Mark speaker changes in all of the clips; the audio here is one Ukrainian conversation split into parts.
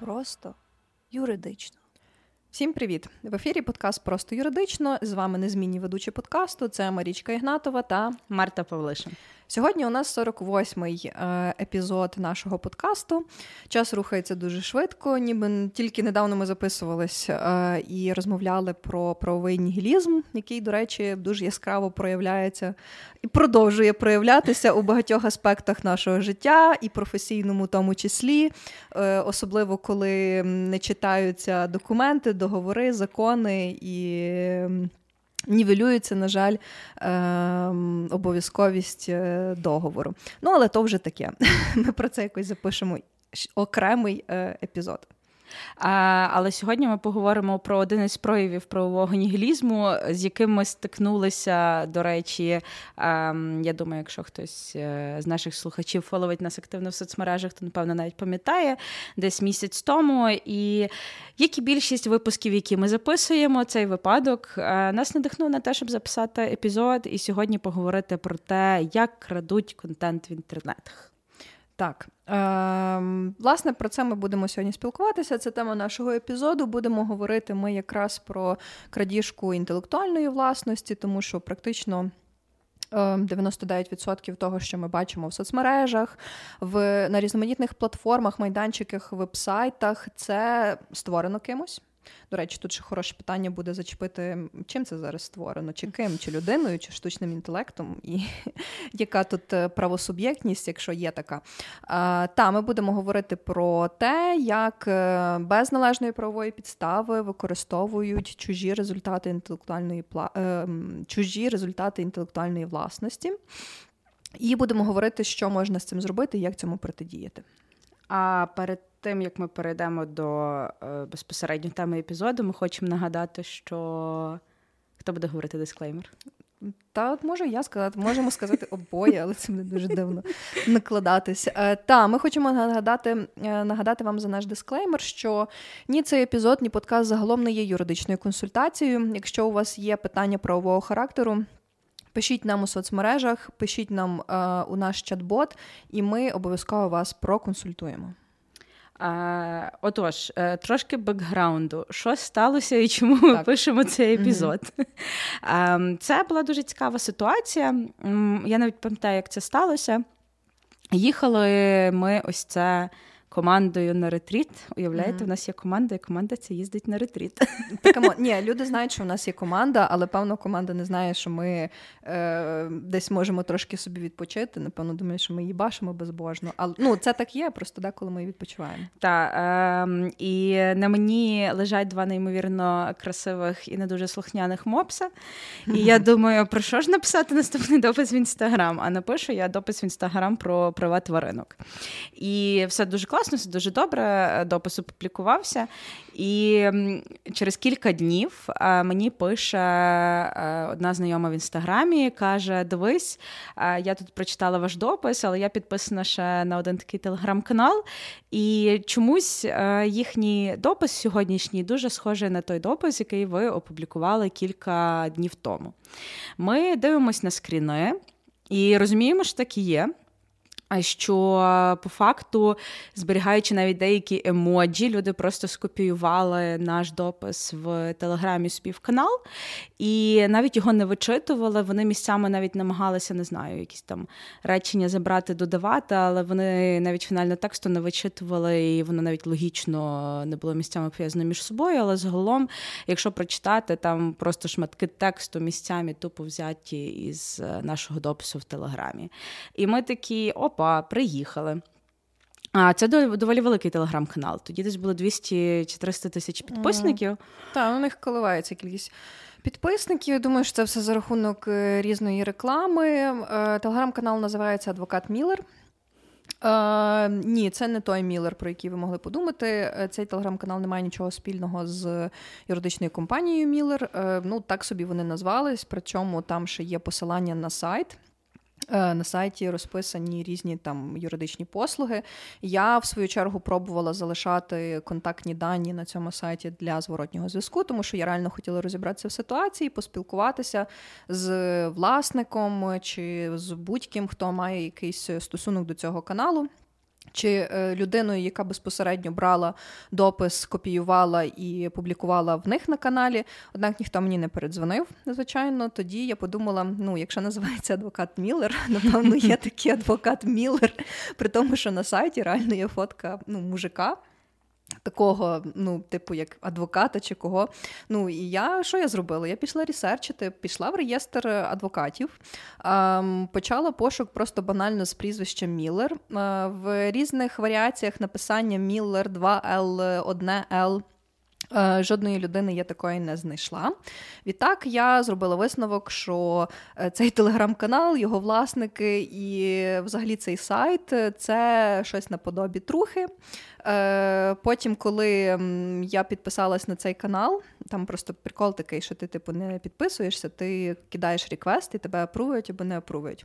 Speaker 1: Просто юридично.
Speaker 2: Всім привіт! В ефірі подкаст Просто юридично. З вами незмінні ведучі подкасту. Це Марічка Ігнатова та
Speaker 3: Марта Павлишин.
Speaker 2: Сьогодні у нас 48-й е, епізод нашого подкасту. Час рухається дуже швидко, ніби тільки недавно ми записувались е, і розмовляли про правовий нігілізм, який, до речі, дуже яскраво проявляється і продовжує проявлятися у багатьох аспектах нашого життя, і професійному, тому числі, е, особливо коли не читаються документи, договори, закони і нівелюється, на жаль, ем, обов'язковість е, договору. Ну, але то вже таке. Ми про це якось запишемо окремий е, епізод.
Speaker 3: Але сьогодні ми поговоримо про один із проявів правового нігілізму, з яким ми стикнулися. До речі, ем, я думаю, якщо хтось е, з наших слухачів фоловить нас активно в соцмережах, то напевно навіть пам'ятає десь місяць тому. І як і більшість випусків, які ми записуємо, цей випадок е, нас надихнув на те, щоб записати епізод, і сьогодні поговорити про те, як крадуть контент в інтернетах.
Speaker 2: Так, е, власне, про це ми будемо сьогодні спілкуватися. Це тема нашого епізоду. Будемо говорити ми якраз про крадіжку інтелектуальної власності, тому що практично. 99% ем, того, що ми бачимо в соцмережах, в на різноманітних платформах, майданчиках, вебсайтах, це створено кимось. До речі, тут ще хороше питання буде зачепити, чим це зараз створено, чи ким, чи людиною, чи штучним інтелектом, і яка тут е, правосуб'єктність, якщо є така. Та ми будемо говорити про те, як е, без належної правової підстави використовують чужі результати інтелектуальної е, чужі результати інтелектуальної власності. І будемо говорити, що можна з цим зробити і як цьому протидіяти.
Speaker 3: А перед тим як ми перейдемо до е, безпосередньо теми епізоду, ми хочемо нагадати, що хто буде говорити дисклеймер?
Speaker 2: Та от можу я сказати, можемо сказати обоє, але це не дуже дивно накладатись. Е, та ми хочемо нагадати е, нагадати вам за наш дисклеймер, що ні цей епізод, ні подкаст загалом не є юридичною консультацією. Якщо у вас є питання правового характеру, пишіть нам у соцмережах, пишіть нам е, у наш чат-бот, і ми обов'язково вас проконсультуємо.
Speaker 3: А, Отож, е, трошки бекграунду. Що сталося і чому так. ми пишемо цей епізод? Mm-hmm. Це була дуже цікава ситуація. Я навіть пам'ятаю, як це сталося. Їхали ми ось це командою на ретріт. Уявляєте, mm-hmm. в нас є команда, і команда це їздить на ретріт.
Speaker 2: Так, ні, люди знають, що в нас є команда, але певно команда не знає, що ми е, десь можемо трошки собі відпочити. Напевно, думаю, що ми її бачимо безбожно. Але ну це так є, просто деколи ми відпочиваємо.
Speaker 3: Так, е, і на мені лежать два неймовірно красивих і не дуже слухняних мопса. І я думаю, про що ж написати наступний допис в інстаграм? А напишу я допис в інстаграм про права тваринок. І все дуже класно класно, все дуже добре. Е, допис опублікувався. І через кілька днів е, мені пише е, одна знайома в інстаграмі, каже: Дивись, я тут прочитала ваш допис, але я підписана ще на один такий телеграм-канал. І чомусь їхній допис сьогоднішній дуже схожий на той допис, який ви опублікували кілька днів тому. Ми дивимося на скріни і розуміємо, що так і є. А що по факту, зберігаючи навіть деякі емоджі, люди просто скопіювали наш допис в телеграмі співканал, і навіть його не вичитували. Вони місцями навіть намагалися, не знаю, якісь там речення забрати, додавати, але вони навіть фінального тексту не вичитували, і воно навіть логічно не було місцями пов'язано між собою. Але загалом, якщо прочитати, там просто шматки тексту місцями тупо взяті із е, нашого допису в телеграмі. І ми такі оп опа, приїхали. А це доволі великий телеграм-канал. Тоді десь було 200 чи 300 тисяч підписників.
Speaker 2: Так, у них коливається кількість. Підписників, я думаю, що це все за рахунок е, різної реклами. Е, телеграм-канал називається Адвокат Міллер. Е, Ні, це не той Міллер, про який ви могли подумати. Е, цей телеграм-канал не має нічого спільного з юридичною компанією Міллер. Е, Ну так собі вони назвались. Причому там ще є посилання на сайт. Е, на сайті розписані різні там юридичні послуги. Я в свою чергу пробувала залишати контактні дані на цьому сайті для зворотнього зв'язку, тому що я реально хотіла розібратися в ситуації, поспілкуватися з власником чи з будь-ким, хто має якийсь стосунок до цього каналу. Чи е, людиною, яка безпосередньо брала допис, копіювала і публікувала в них на каналі. Однак ніхто мені не передзвонив, звичайно. Тоді я подумала: ну, якщо називається адвокат Міллер, напевно, є такий адвокат Міллер, при тому, що на сайті реально є фотка ну, мужика. Такого, ну, типу, як адвоката чи кого. Ну і я що я зробила? Я пішла ресерчити, пішла в реєстр адвокатів, ем, почала пошук просто банально з прізвищем Міллер. Е, в різних варіаціях написання Міллер 2Л, 1Л. Е, жодної людини я такої не знайшла. Відтак я зробила висновок, що е, цей телеграм-канал, його власники і взагалі цей сайт це щось наподобі трухи. Е, потім, коли я підписалась на цей канал, там просто прикол такий, що ти типу не підписуєшся, ти кидаєш реквест і тебе апрувують або не апрувують.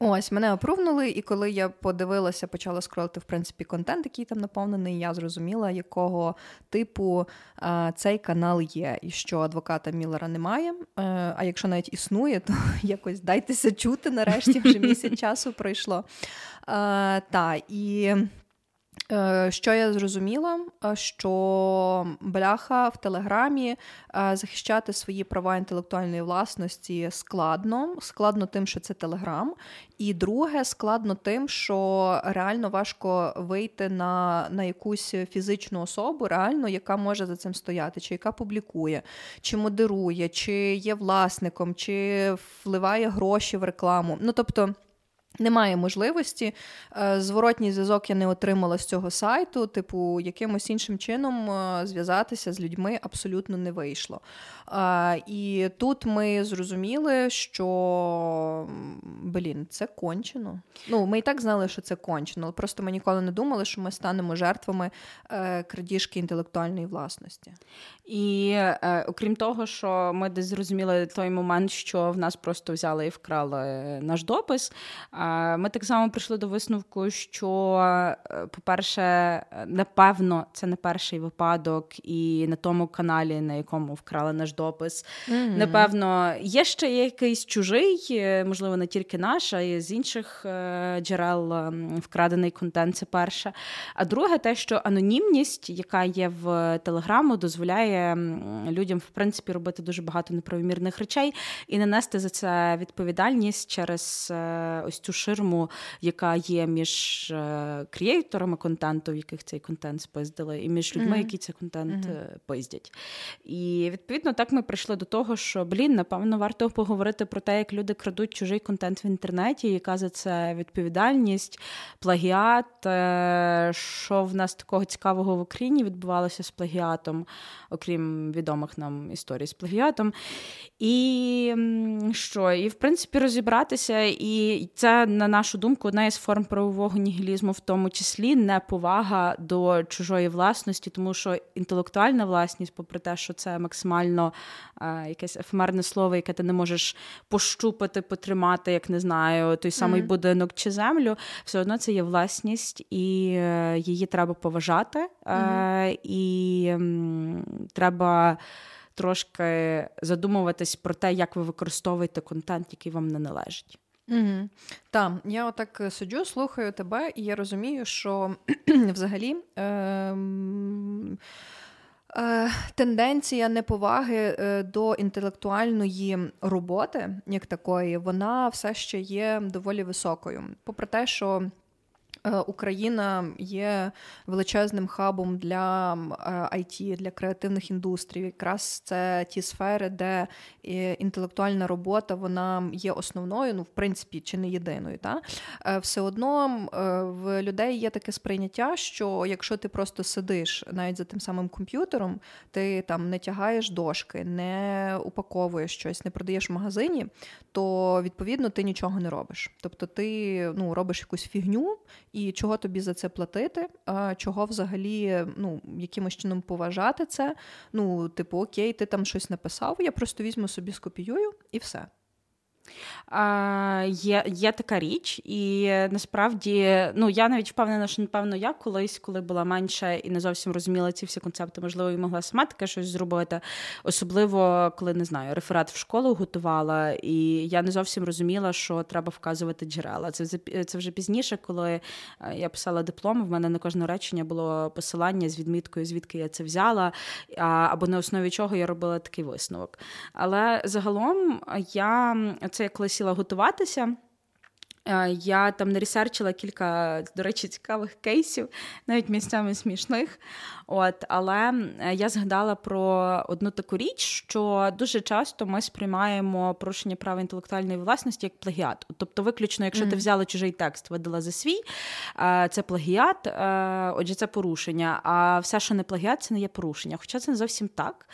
Speaker 2: Ось мене опрувнули, і коли я подивилася, почала скролити в принципі контент, який там наповнений, я зрозуміла, якого типу а, цей канал є, і що адвоката Міллера немає. А, е, а якщо навіть існує, то якось дайтеся чути нарешті вже місяць часу пройшло. А, Та і. Е, що я зрозуміла, е, що бляха в Телеграмі е, захищати свої права інтелектуальної власності складно. Складно тим, що це Телеграм. І друге, складно тим, що реально важко вийти на на якусь фізичну особу, реально, яка може за цим стояти, чи яка публікує, чи модерує, чи є власником, чи вливає гроші в рекламу. Ну тобто. Немає можливості. Е, зворотній зв'язок я не отримала з цього сайту, типу, якимось іншим чином е, зв'язатися з людьми абсолютно не вийшло. І тут ми зрозуміли, що блін, це кончено. Ну, Ми і так знали, що це кончено, просто ми ніколи не думали, що ми станемо жертвами е, крадіжки інтелектуальної власності.
Speaker 3: І е, окрім того, що ми десь зрозуміли той момент, що в нас просто взяли і вкрали наш допис. Ми так само прийшли до висновку, що, е, по-перше, напевно, це не перший випадок, і на тому каналі, на якому вкрали наш допис. Mm-hmm. Напевно, є ще якийсь чужий, е, можливо, не тільки наш, а й з інших е, джерел ем, вкрадений контент. Це перше. А друге, те, що анонімність, яка є в Телеграму, дозволяє людям в принципі робити дуже багато неправомірних речей і не нести за це відповідальність через ось цю ширму, яка є між креаторами контенту, в яких цей контент спиздили, і між людьми, mm-hmm. які цей контент mm-hmm. пиздять. І відповідно так ми прийшли до того, що блін, напевно, варто поговорити про те, як люди крадуть чужий контент в інтернеті, яка за це відповідальність, плагіат. Е, що в нас такого цікавого в Україні відбувалося з плагіатом, окрім відомих нам історій з плагіатом. І що? І в принципі розібратися, і це, на нашу думку, одна із форм правового нігілізму, в тому числі неповага до чужої власності, тому що інтелектуальна власність, попри те, що це максимально якесь ефемерне слово, яке ти не можеш пощупати, потримати, як не знаю, той самий mm-hmm. будинок чи землю, все одно це є власність, і е, її треба поважати, mm-hmm. і треба. Трошки задумуватись про те, як ви використовуєте контент, який вам не належить.
Speaker 2: Угу. Так, я отак сиджу, слухаю тебе, і я розумію, що взагалі. Е- Е, тенденція неповаги е, до інтелектуальної роботи, як такої, вона все ще є доволі високою. Попри те, що Е, Україна є величезним хабом для IT, е, для креативних індустрій. Якраз це ті сфери, де е, інтелектуальна робота вона є основною, ну в принципі, чи не єдиною. Та? Все одно в людей є таке сприйняття, що якщо ти просто сидиш навіть за тим самим комп'ютером, ти там не тягаєш дошки, не упаковуєш щось, не продаєш в магазині, то відповідно ти нічого не робиш. Тобто ти ну, робиш якусь фігню і чого тобі за це платити, чого взагалі ну, якимось чином поважати це. Ну, типу, окей, ти там щось написав, я просто візьму собі, скопіюю і все.
Speaker 3: Є є така річ, і насправді ну я навіть впевнена, що напевно я колись, коли була менша і не зовсім розуміла ці всі концепти, можливо, і могла сама таке щось зробити. Особливо, коли не знаю, реферат в школу готувала, і я не зовсім розуміла, що треба вказувати джерела. Це це вже пізніше, коли е, я писала диплом. В мене на кожне речення було посилання з відміткою, звідки я це взяла, або на основі чого я робила такий висновок. Але загалом я як коли сіла готуватися. Е, я там наресерчила кілька, до речі, цікавих кейсів, навіть місцями смішних. От, Але я згадала про одну таку річ, що дуже часто ми сприймаємо порушення права інтелектуальної власності як плагіат. Тобто, виключно, якщо mm-hmm. ти взяла чужий текст, видала за свій, е, це плагіат, е, отже, це порушення. А все, що не плагіат, це не є порушення. Хоча це не зовсім так.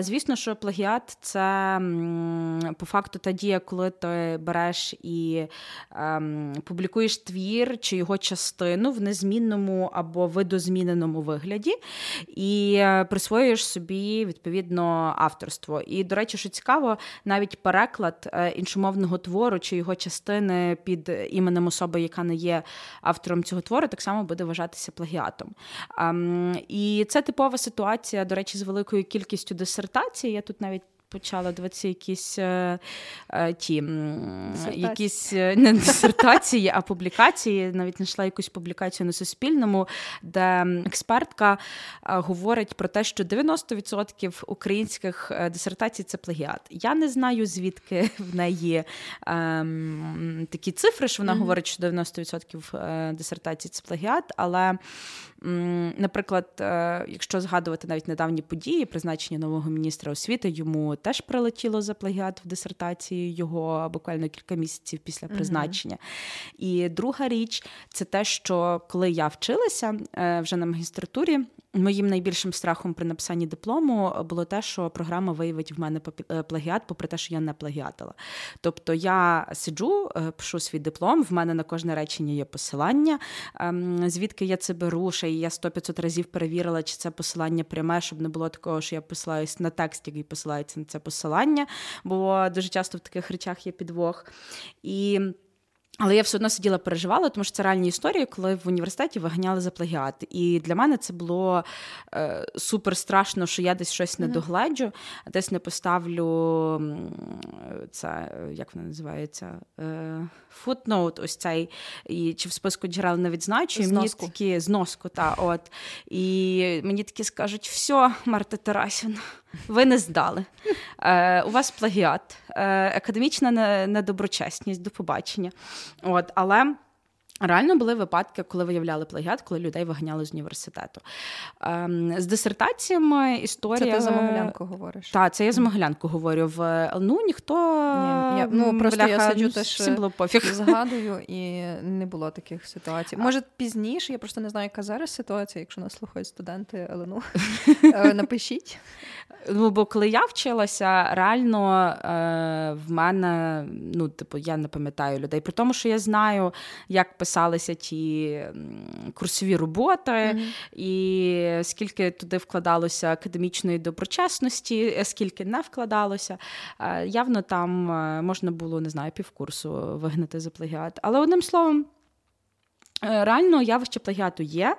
Speaker 3: Звісно, що плагіат це по факту та дія, коли ти береш і ем, публікуєш твір чи його частину в незмінному або видозміненому вигляді, і е, присвоюєш собі відповідно авторство. І, до речі, що цікаво, навіть переклад е, іншомовного твору чи його частини під іменем особи, яка не є автором цього твору, так само буде вважатися плагіатом. Ем, і це типова ситуація, до речі, з великою кількістю дисертацій. Я тут навіть почала дивитися якісь е, е, ті якісь е, не дисертації, а публікації. Навіть знайшла якусь публікацію на Суспільному, де експертка е, говорить про те, що 90% українських е, дисертацій це плагіат. Я не знаю, звідки в неї ем, такі цифри, що вона mm-hmm. говорить, що 90% дисертацій це плагіат, але Наприклад, е, якщо згадувати навіть недавні події, призначення нового міністра освіти, йому теж прилетіло за плагіат в дисертації його буквально кілька місяців після призначення. Mm-hmm. І друга річ це те, що коли я вчилася е, вже на магістратурі. Моїм найбільшим страхом при написанні диплому було те, що програма виявить в мене е, плагіат, попри те, що я не плагіатила. Тобто я сиджу, пишу свій диплом, в мене на кожне речення є посилання, ем, звідки я це беру, ще і я 100-500 разів перевірила, чи це посилання пряме, щоб не було такого, що я посилаюсь на текст, який посилається на це посилання, бо дуже часто в таких речах є підвох. І але я все одно сиділа, переживала, тому що це реальні історії, коли в університеті виганяли за плагіат. І для мене це було е, супер страшно, що я десь щось не догледжу, десь не поставлю це, як воно називається? Е, футноут, ось цей, і чи в списку джерел не відзначу, і мені такі зноску, та от. І мені такі скажуть: все, Марта Тарасівна, ви не здали. Е, У вас плагіат, е, академічна недоброчесність, до побачення. От, Але. Реально були випадки, коли виявляли плагіат, коли людей виганяли з університету. Ем, з дисертаціями історія.
Speaker 2: Це ти за Могилянку говориш?
Speaker 3: Так, це я за Могилянку говорю. В ЛНУ ніхто
Speaker 2: Ні, я, ну, просто бляха, я сиджу теж
Speaker 3: всім було пофіг.
Speaker 2: згадую, і не було таких ситуацій. Може, пізніше, я просто не знаю, яка зараз ситуація, якщо нас слухають студенти ЛНУ. Е, напишіть.
Speaker 3: Ну, бо коли я вчилася, реально е, в мене, ну, типу, я не пам'ятаю людей. При тому, що я знаю, як писалися ті курсові роботи, mm-hmm. і скільки туди вкладалося академічної доброчесності, е, скільки не вкладалося. Е, явно там е, можна було, не знаю, півкурсу вигнати за плагіат. Але одним словом. Е, реально явище плагіату є,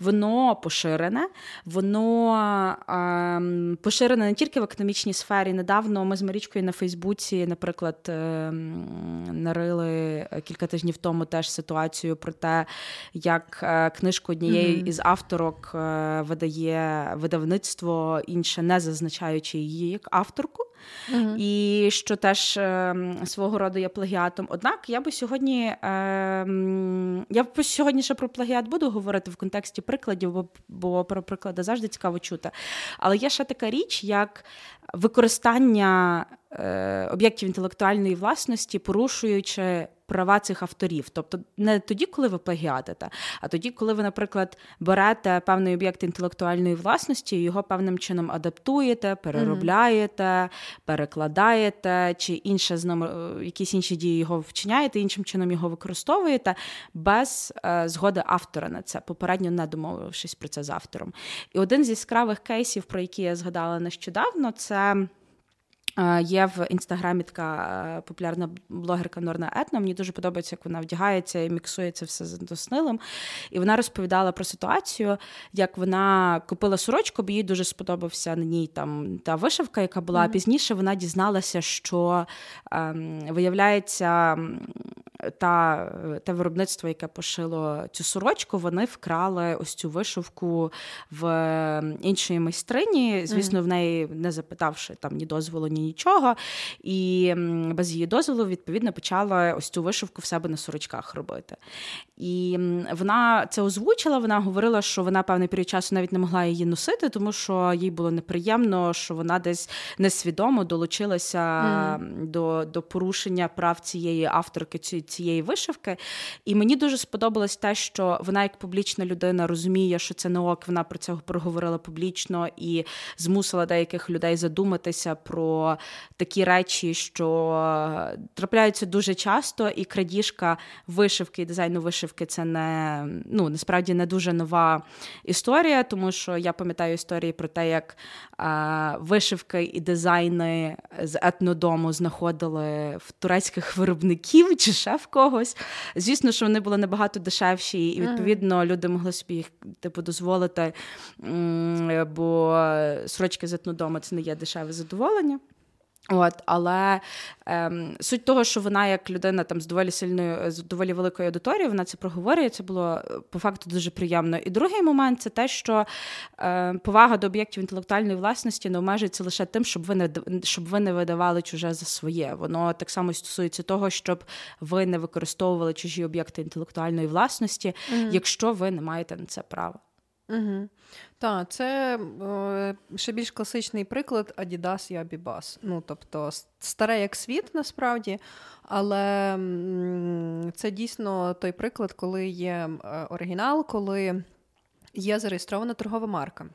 Speaker 3: воно поширене, воно е, поширене не тільки в академічній сфері. Недавно ми з Марічкою на Фейсбуці, наприклад, е, нарили кілька тижнів тому теж ситуацію про те, як е, книжку однієї mm-hmm. із авторок е, видає видавництво інше, не зазначаючи її як авторку. І що теж е, свого роду є плагіатом. Однак я би сьогодні е, я б сьогодні ще про плагіат буду говорити в контексті прикладів, бо, бо про приклади завжди цікаво чути. Але є ще така річ, як використання е, об'єктів інтелектуальної власності, порушуючи права цих авторів. Тобто не тоді, коли ви плагіатите, а тоді, коли ви, наприклад, берете певний об'єкт інтелектуальної власності, його певним чином адаптуєте, переробляєте, mm-hmm. перекладаєте, чи інше з ним, е, якісь інші дії його вчиняєте, іншим чином його використовуєте без е, згоди автора на це, попередньо не домовившись про це з автором. І один з яскравих кейсів, про які я згадала нещодавно, це. Є в інстаграмі така е, популярна блогерка Норна Етна. Мені дуже подобається, як вона вдягається і міксується все з доснилим. І вона розповідала про ситуацію, як вона купила сорочку, бо їй дуже сподобався на ній там та вишивка, яка була. Mm-hmm. Пізніше вона дізналася, що ем, виявляється. Та те виробництво, яке пошило цю сорочку, вони вкрали ось цю вишивку в іншої майстрині. Звісно, mm-hmm. в неї не запитавши там ні дозволу, ні нічого. І без її дозволу, відповідно, почала ось цю вишивку в себе на сорочках робити. І вона це озвучила. Вона говорила, що вона певний період часу навіть не могла її носити, тому що їй було неприємно, що вона десь несвідомо долучилася mm. до до порушення прав цієї авторки цієї вишивки. І мені дуже сподобалось те, що вона, як публічна людина, розуміє, що це не ок. Вона про це проговорила публічно і змусила деяких людей задуматися про такі речі, що трапляються дуже часто, і крадіжка вишивки і дизайну вишивки це не ну насправді не дуже нова історія, тому що я пам'ятаю історії про те, як а, вишивки і дизайни з етнодому знаходили в турецьких виробників чи ще в когось. Звісно, що вони були набагато дешевші, і відповідно люди могли собі їх типу дозволити, бо сорочки з етнодому це не є дешеве задоволення. От, Але ем, суть того, що вона, як людина там з доволі сильною, з доволі великою аудиторією, вона це проговорює, це було е, по факту дуже приємно. І другий момент це те, що е, повага до об'єктів інтелектуальної власності не обмежується лише тим, щоб ви не щоб ви не видавали чуже за своє. Воно так само стосується того, щоб ви не використовували чужі об'єкти інтелектуальної власності, mm-hmm. якщо ви не маєте на це права.
Speaker 2: Угу. Так, це е, ще більш класичний приклад Adidas і Abibas. Ну, тобто, старе як світ насправді, але м, це дійсно той приклад, коли є е, оригінал, коли є зареєстрована торгова марка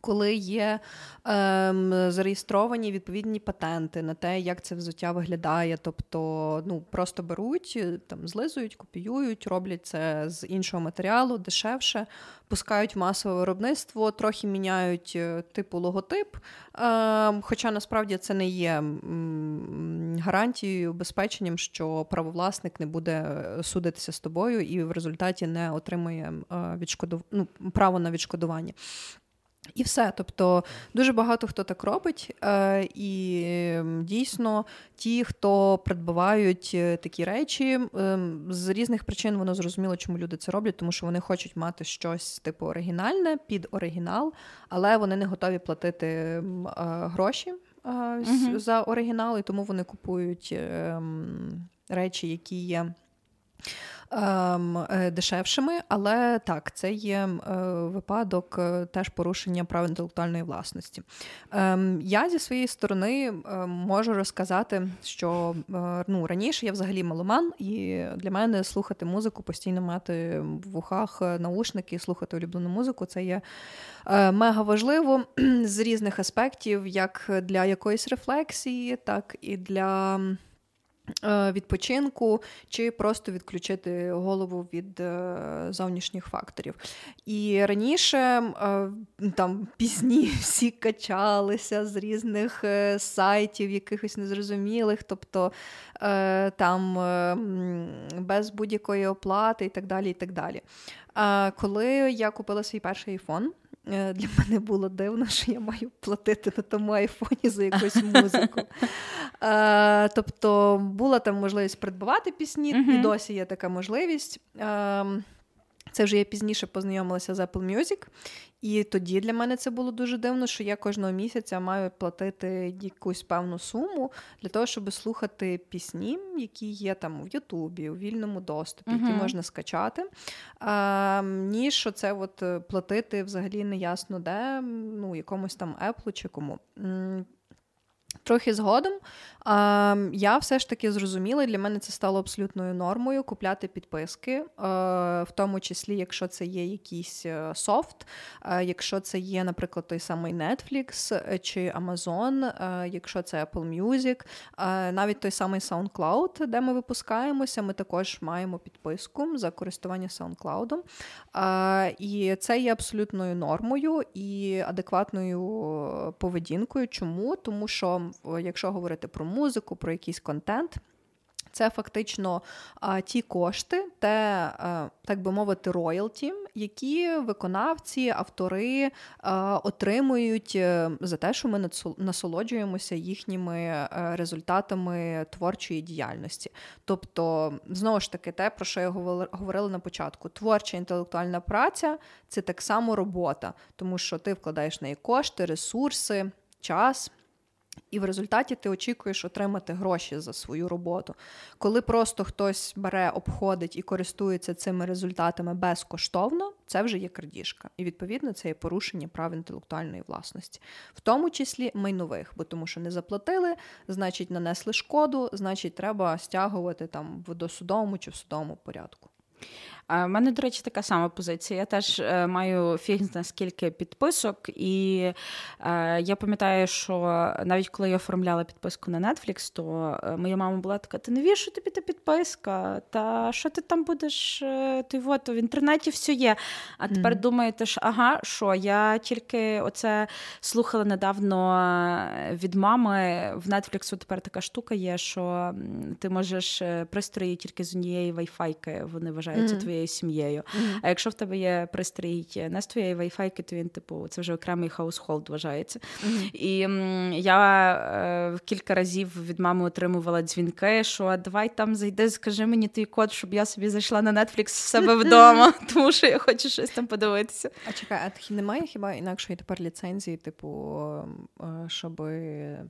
Speaker 2: коли є ем, зареєстровані відповідні патенти на те, як це взуття виглядає. Тобто ну, просто беруть, е, там, злизують, копіюють, роблять це з іншого матеріалу, дешевше, пускають масове виробництво, трохи міняють е, типу логотип. Ем, хоча насправді це не є гарантією, убезпеченням, що правовласник не буде е, судитися з тобою і в результаті не отримує е, відшкодов... ну, право на відшкодування. І все. Тобто дуже багато хто так робить, е, і дійсно ті, хто придбають е, такі речі, ем, з різних причин воно зрозуміло, чому люди це роблять, тому що вони хочуть мати щось типу оригінальне під оригінал, але вони не готові платити е, гроші за оригінал, і тому вони купують ем, речі, які є. Ем, е, дешевшими, але так, це є е, випадок е, теж порушення прав інтелектуальної власності. Ем, я зі своєї сторони можу розказати, що ну, раніше я взагалі маломан, і для мене слухати музику, постійно мати в вухах наушники, слухати улюблену музику це є мега важливо з різних аспектів, як для якоїсь рефлексії, так і для. Е, відпочинку, чи просто відключити голову від е, зовнішніх факторів. І раніше е, там пісні всі качалися з різних сайтів, якихось незрозумілих, тобто там без будь-якої оплати і так далі. і так далі. Коли я купила свій перший айфон, для мене було дивно, що я маю платити на тому айфоні за якусь музику. Е, тобто була там можливість придбувати пісні, і досі є така можливість. Е, це вже я пізніше познайомилася з Apple Music, і тоді для мене це було дуже дивно, що я кожного місяця маю платити якусь певну суму для того, щоб слухати пісні, які є там в Ютубі, у вільному доступі, uh-huh. які можна скачати. А, Ніж це от платити взагалі неясно де, ну, якомусь там Apple чи кому. Трохи згодом я все ж таки зрозуміла, для мене це стало абсолютною нормою купляти підписки, а, в тому числі, якщо це є якийсь е, софт, а, якщо це є, наприклад, той самий Netflix е, чи Amazon, якщо це Apple Music, навіть той самий SoundCloud, де ми випускаємося, ми також маємо підписку за користування SoundCloud. І це є абсолютною нормою і адекватною поведінкою. Чому? Тому що якщо говорити про музику, про якийсь контент. Це фактично а, ті кошти, те, а, так би мовити, роялті, які виконавці, автори а, отримують е, за те, що ми насолоджуємося їхніми е, результатами творчої діяльності. Тобто, знову ж таки, те, про що я говорила на початку: творча інтелектуальна праця це так само робота, тому що ти вкладаєш неї кошти, ресурси, час. І в результаті ти очікуєш отримати гроші за свою роботу. Коли просто хтось бере, обходить і користується цими результатами безкоштовно, це вже є крадіжка. І відповідно це є порушення прав інтелектуальної власності, в тому числі майнових, бо тому, що не заплатили, значить нанесли шкоду, значить, треба стягувати там в досудовому чи в судовому порядку.
Speaker 3: У мене, до речі, така сама позиція. Я теж е, маю фіг скільки підписок, і е, я пам'ятаю, що навіть коли я оформляла підписку на Netflix, то е, моя мама була така: ти навіщо тобі та підписка? Та що ти там будеш? Ти от, в інтернеті все є. А тепер mm. думаєте, ж, ага, що я тільки оце слухала недавно від мами. В Netflix тепер така штука є, що ти можеш пристрої тільки з однієї вайфайки, вони вважаються mm, твоєю твоєю сім'єю. Mm-hmm. А якщо в тебе є пристрій не з твоєї вайфайки, то він, типу, це вже окремий household вважається. Mm-hmm. І м, я е, кілька разів від мами отримувала дзвінки, що давай там зайди, скажи мені твій код, щоб я собі зайшла на Netflix в себе вдома, тому що я хочу щось там подивитися.
Speaker 2: А чекай, а немає хіба інакшої тепер ліцензії, типу, е, щоб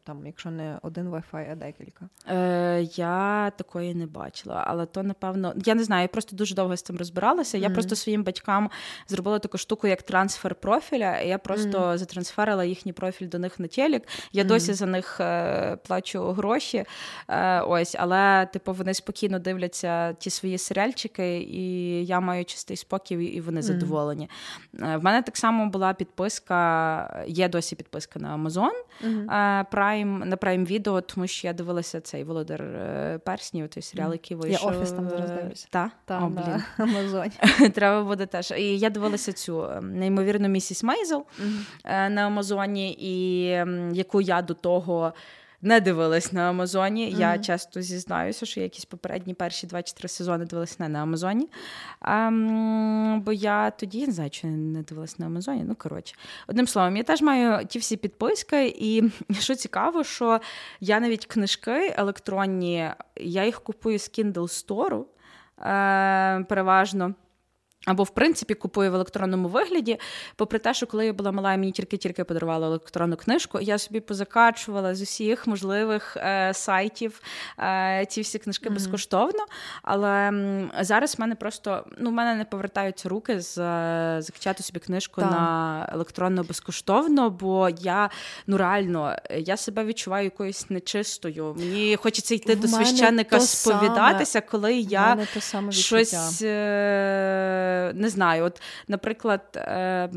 Speaker 2: там, якщо не один Wi-Fi, а декілька?
Speaker 3: Е, Я такої не бачила, але то напевно, я не знаю, я просто дуже довго з цим розбиралася. Я mm-hmm. просто своїм батькам зробила таку штуку, як трансфер профіля. і Я просто mm-hmm. затрансферила їхній профіль до них на телек. Я досі за них е, плачу гроші. Е, ось, але типу вони спокійно дивляться ті свої серіальчики, і я маю чистий спокій, і вони задоволені. Е, в мене так само була підписка, є досі підписка на Amazon Prime, на Prime Video, тому що я дивилася цей Володар Перснів, той серіал, який вийшов.
Speaker 2: Я офіс там зараз дивлюся.
Speaker 3: Так?
Speaker 2: Та, О, блін. Амазоні.
Speaker 3: Треба буде теж. І я дивилася цю ем, неймовірну місіс Мейзел mm-hmm. на Амазоні, і яку я до того. Не дивилась на Амазоні. Mm-hmm. Я часто зізнаюся, що я якісь попередні перші 2-3 сезони дивилась не на Амазоні. А, бо я тоді не знаю, чи не дивилась на Амазоні. Ну, коротше, одним словом, я теж маю ті всі підписки, і що цікаво, що я навіть книжки електронні, я їх купую з Kindle Store, е, переважно. Або, в принципі, купую в електронному вигляді. Попри те, що коли я була мала, мені тільки-тільки подарували електронну книжку, я собі позакачувала з усіх можливих е, сайтів е, ці всі книжки mm-hmm. безкоштовно. Але м, зараз в мене просто ну, в мене не повертаються руки з закачати собі книжку так. на електронно безкоштовно, бо я ну реально я себе відчуваю якоюсь нечистою. Мені хочеться йти в до священника сповідатися, саме. коли я щось. Е, не знаю, от, наприклад, е,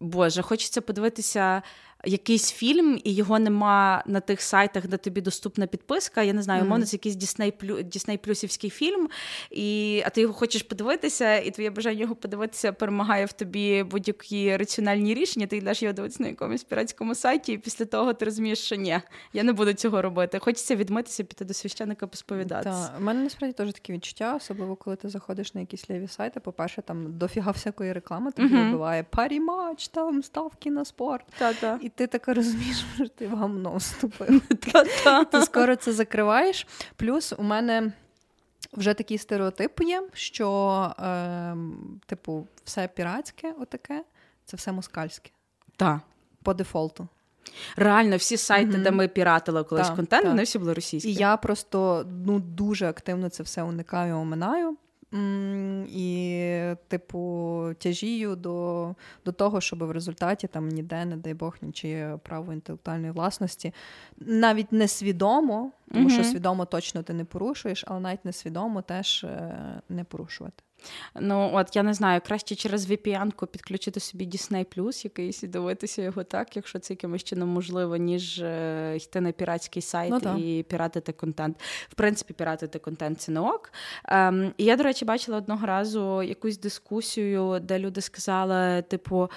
Speaker 3: Боже, хочеться подивитися якийсь фільм, і його нема на тих сайтах, де тобі доступна підписка. Я не знаю, умовно, це якийсь Дісней Дісней Плюсівський фільм, і, а ти його хочеш подивитися, і твоє бажання його подивитися перемагає в тобі будь-які раціональні рішення. Ти йдеш його дивитися на якомусь піратському сайті, і після того ти розумієш, що ні, я не буду цього робити. Хочеться відмитися, піти до священника посповідатися.
Speaker 2: Так, У мене насправді теж такі відчуття, особливо коли ти заходиш на якісь ліві сайти. По-перше, там дофіга всякої реклами тобі uh-huh. вибиває парі матч, там ставки на спорт.
Speaker 3: Та-та.
Speaker 2: І ти така розумієш, що ти в гамно вступив. Ти скоро це закриваєш. Плюс у мене. Вже такий стереотип є, що, е, типу, все піратське, отаке, це все москальське.
Speaker 3: Так.
Speaker 2: По дефолту.
Speaker 3: Реально, всі сайти, mm-hmm. де ми піратили колись та, контент, та. вони всі були російські.
Speaker 2: І я просто ну, дуже активно це все уникаю, оминаю. І, типу, тяжію до до того, щоб в результаті там ніде, не дай Бог, нічиє право інтелектуальної власності. Навіть несвідомо, тому mm-hmm. що свідомо точно ти не порушуєш, але навіть несвідомо теж е, не порушувати.
Speaker 3: Ну, от я не знаю, краще через VPN-ку підключити собі Disney+, якийсь і дивитися його так, якщо це якимось чином можливо, ніж е, йти на піратський сайт ну, і піратити контент. В принципі, піратити контент це не ок. Ем, І я, до речі, бачила одного разу якусь дискусію, де люди сказали, типу,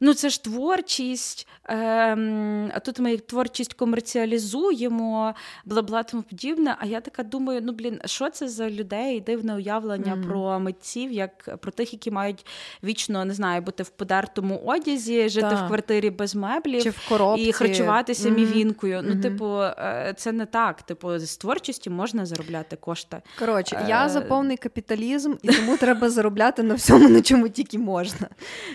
Speaker 3: ну це ж творчість, ем, а тут ми творчість комерціалізуємо, бла бла тому подібне. А я така думаю, ну блін, що це за людей, дивне уявлення mm-hmm. про митців, як про тих, які мають вічно не знаю, бути в подертому одязі, жити так. в квартирі без меблів
Speaker 2: Чи в коробці.
Speaker 3: і харчуватися mm-hmm. мівінкою. Ну, типу, е, це не так. Типу, з творчістю можна заробляти кошти.
Speaker 2: Коротше, я е, за повний капіталізм, і тому треба заробляти на всьому, на чому тільки можна.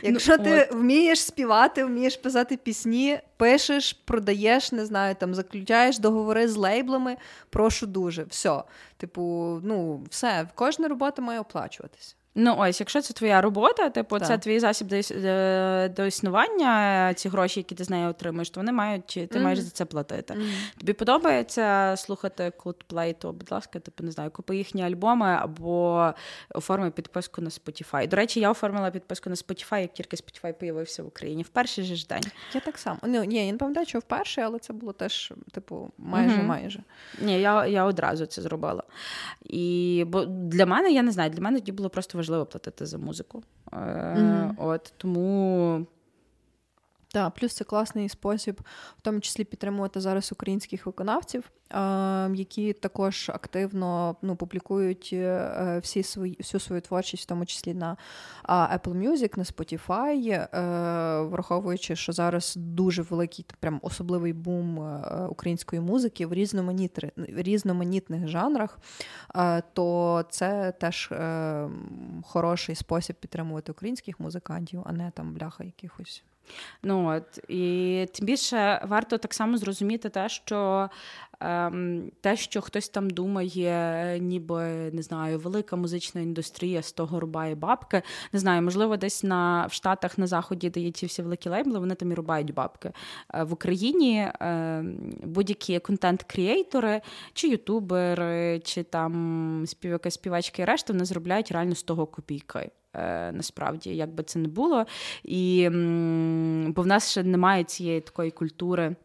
Speaker 2: Ну, Якщо ну, ти от. вмієш співати, вмієш писати пісні, пишеш, продаєш, не знаю, там заключаєш договори з лейблами, прошу дуже. Все. Типу, ну, все, кожна робота має оплачуватися.
Speaker 3: Ну, ось, якщо це твоя робота, типу, так. це твій засіб до, е, до існування, ці гроші, які ти з нею отримуєш, то вони мають, ти mm-hmm. маєш за це платити. Mm-hmm. Тобі подобається слухати Coldplay, то, будь ласка, типу, не знаю, купи їхні альбоми або оформи підписку на Spotify. До речі, я оформила підписку на Spotify, як тільки Spotify появився в Україні в перший же ж день.
Speaker 2: Я так само. Ну, ні, я не пам'ятаю, що вперше, але це було теж, типу, майже mm-hmm. майже.
Speaker 3: Ні, я я одразу це зробила. І бо для мене, я не знаю, для мене тоді було просто важливо платити за музику. Mm-hmm. От Тому
Speaker 2: так, плюс це класний спосіб, в тому числі підтримувати зараз українських виконавців, які також активно ну, публікують е, всі свої всю свою творчість, в тому числі на Apple Music, на Spotify, е, враховуючи, що зараз дуже великий прям особливий бум е, української музики в різноманітних жанрах, то це теж хороший спосіб підтримувати українських музикантів, а не там бляха якихось.
Speaker 3: Ну от і тим більше варто так само зрозуміти те, що ем, те, що хтось там думає, ніби не знаю, велика музична індустрія з того рубає бабки. Не знаю, можливо, десь на в Штатах на заході, де є ці всі великі лейбли, вони там і рубають бабки. Е, в Україні е, будь-які контент-крієйтори, чи ютубери, чи там співаки, співачки і решта, вони заробляють реально з того копійки. Е, насправді, як би це не було. І, Бо в нас ще немає цієї такої культури.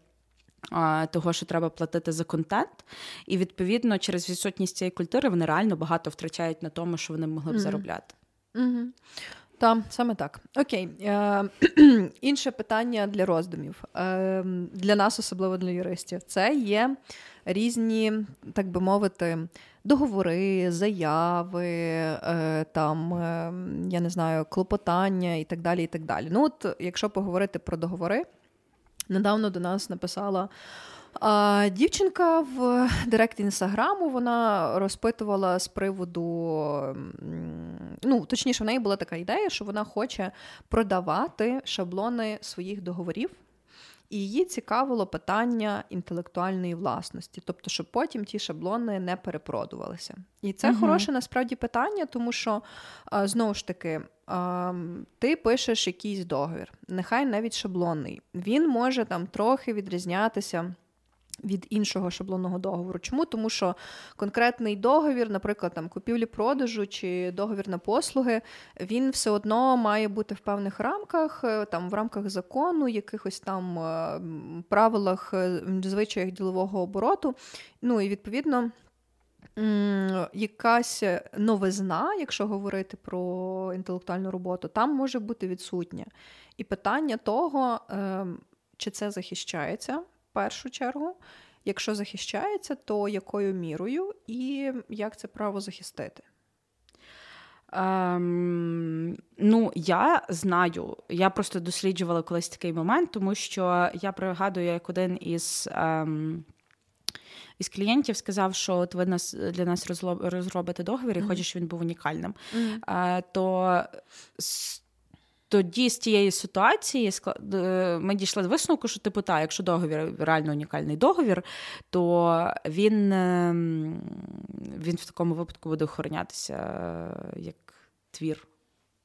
Speaker 3: Того, що треба платити за контент, і відповідно через відсутність цієї культури вони реально багато втрачають на тому, що вони могли б mm-hmm. заробляти.
Speaker 2: Mm-hmm. Так, саме так. Окей. Е, Інше питання для роздумів. Е, Для нас, особливо для юристів, це є різні, так би мовити, договори, заяви, е, там, е, я не знаю, клопотання і так далі. і так далі. Ну, от, Якщо поговорити про договори, недавно до нас написала. А Дівчинка в директ інстаграму вона розпитувала з приводу, ну точніше, в неї була така ідея, що вона хоче продавати шаблони своїх договорів і її цікавило питання інтелектуальної власності, тобто, щоб потім ті шаблони не перепродувалися. І це угу. хороше насправді питання, тому що знову ж таки. Ти пишеш якийсь договір, нехай навіть шаблонний. Він може там трохи відрізнятися від іншого шаблонного договору. Чому? Тому що конкретний договір, наприклад, там купівлі-продажу чи договір на послуги, він все одно має бути в певних рамках, е, там в рамках закону, якихось там е, правилах, е, звичаях ділового обороту. Ну і відповідно. Якась новизна, якщо говорити про інтелектуальну роботу, там може бути відсутня. І питання того, ем, чи це захищається першу чергу. Якщо захищається, то якою мірою і як це право захистити?
Speaker 3: Ем, Ну, я знаю, я просто досліджувала колись такий момент, тому що я пригадую, як один із ем, із клієнтів сказав, що от ви нас для нас розробите договір і mm-hmm. хочеш, він був унікальним. Mm-hmm. Е, то тоді з тієї ситуації ми дійшли до висновку, що типу, та, якщо договір реально унікальний договір, то він ем, він в такому випадку буде охоронятися е, як твір.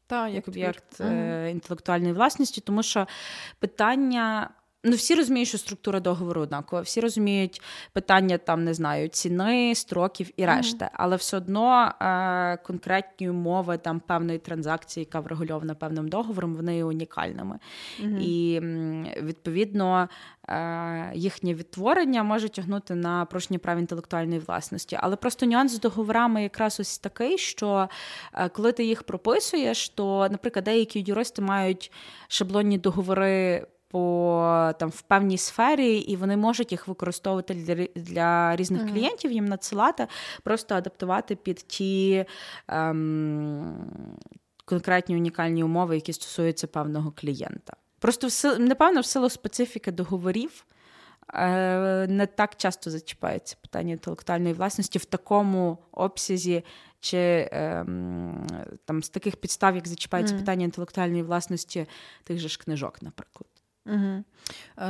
Speaker 2: Та,
Speaker 3: як об'єкт твір. інтелектуальної власності, тому що питання Ну, всі розуміють, що структура договору однакова, всі розуміють питання там, не знаю, ціни, строків і решта, mm-hmm. але все одно е, конкретні умови там певної транзакції, яка врегульована певним договором, вони є унікальними. Mm-hmm. І відповідно е, їхнє відтворення може тягнути на порушення прав інтелектуальної власності. Але просто нюанс з договорами якраз ось такий, що е, коли ти їх прописуєш, то, наприклад, деякі юристи мають шаблонні договори по там в певній сфері, і вони можуть їх використовувати для для різних mm-hmm. клієнтів, їм надсилати, просто адаптувати під ті ем, конкретні унікальні умови, які стосуються певного клієнта. Просто в напевно, в силу специфіки договорів. Е, не так часто зачіпається питання інтелектуальної власності в такому обсязі, чи ем, там з таких підстав, як зачіпається mm. питання інтелектуальної власності тих же ж книжок, наприклад.
Speaker 2: Угу.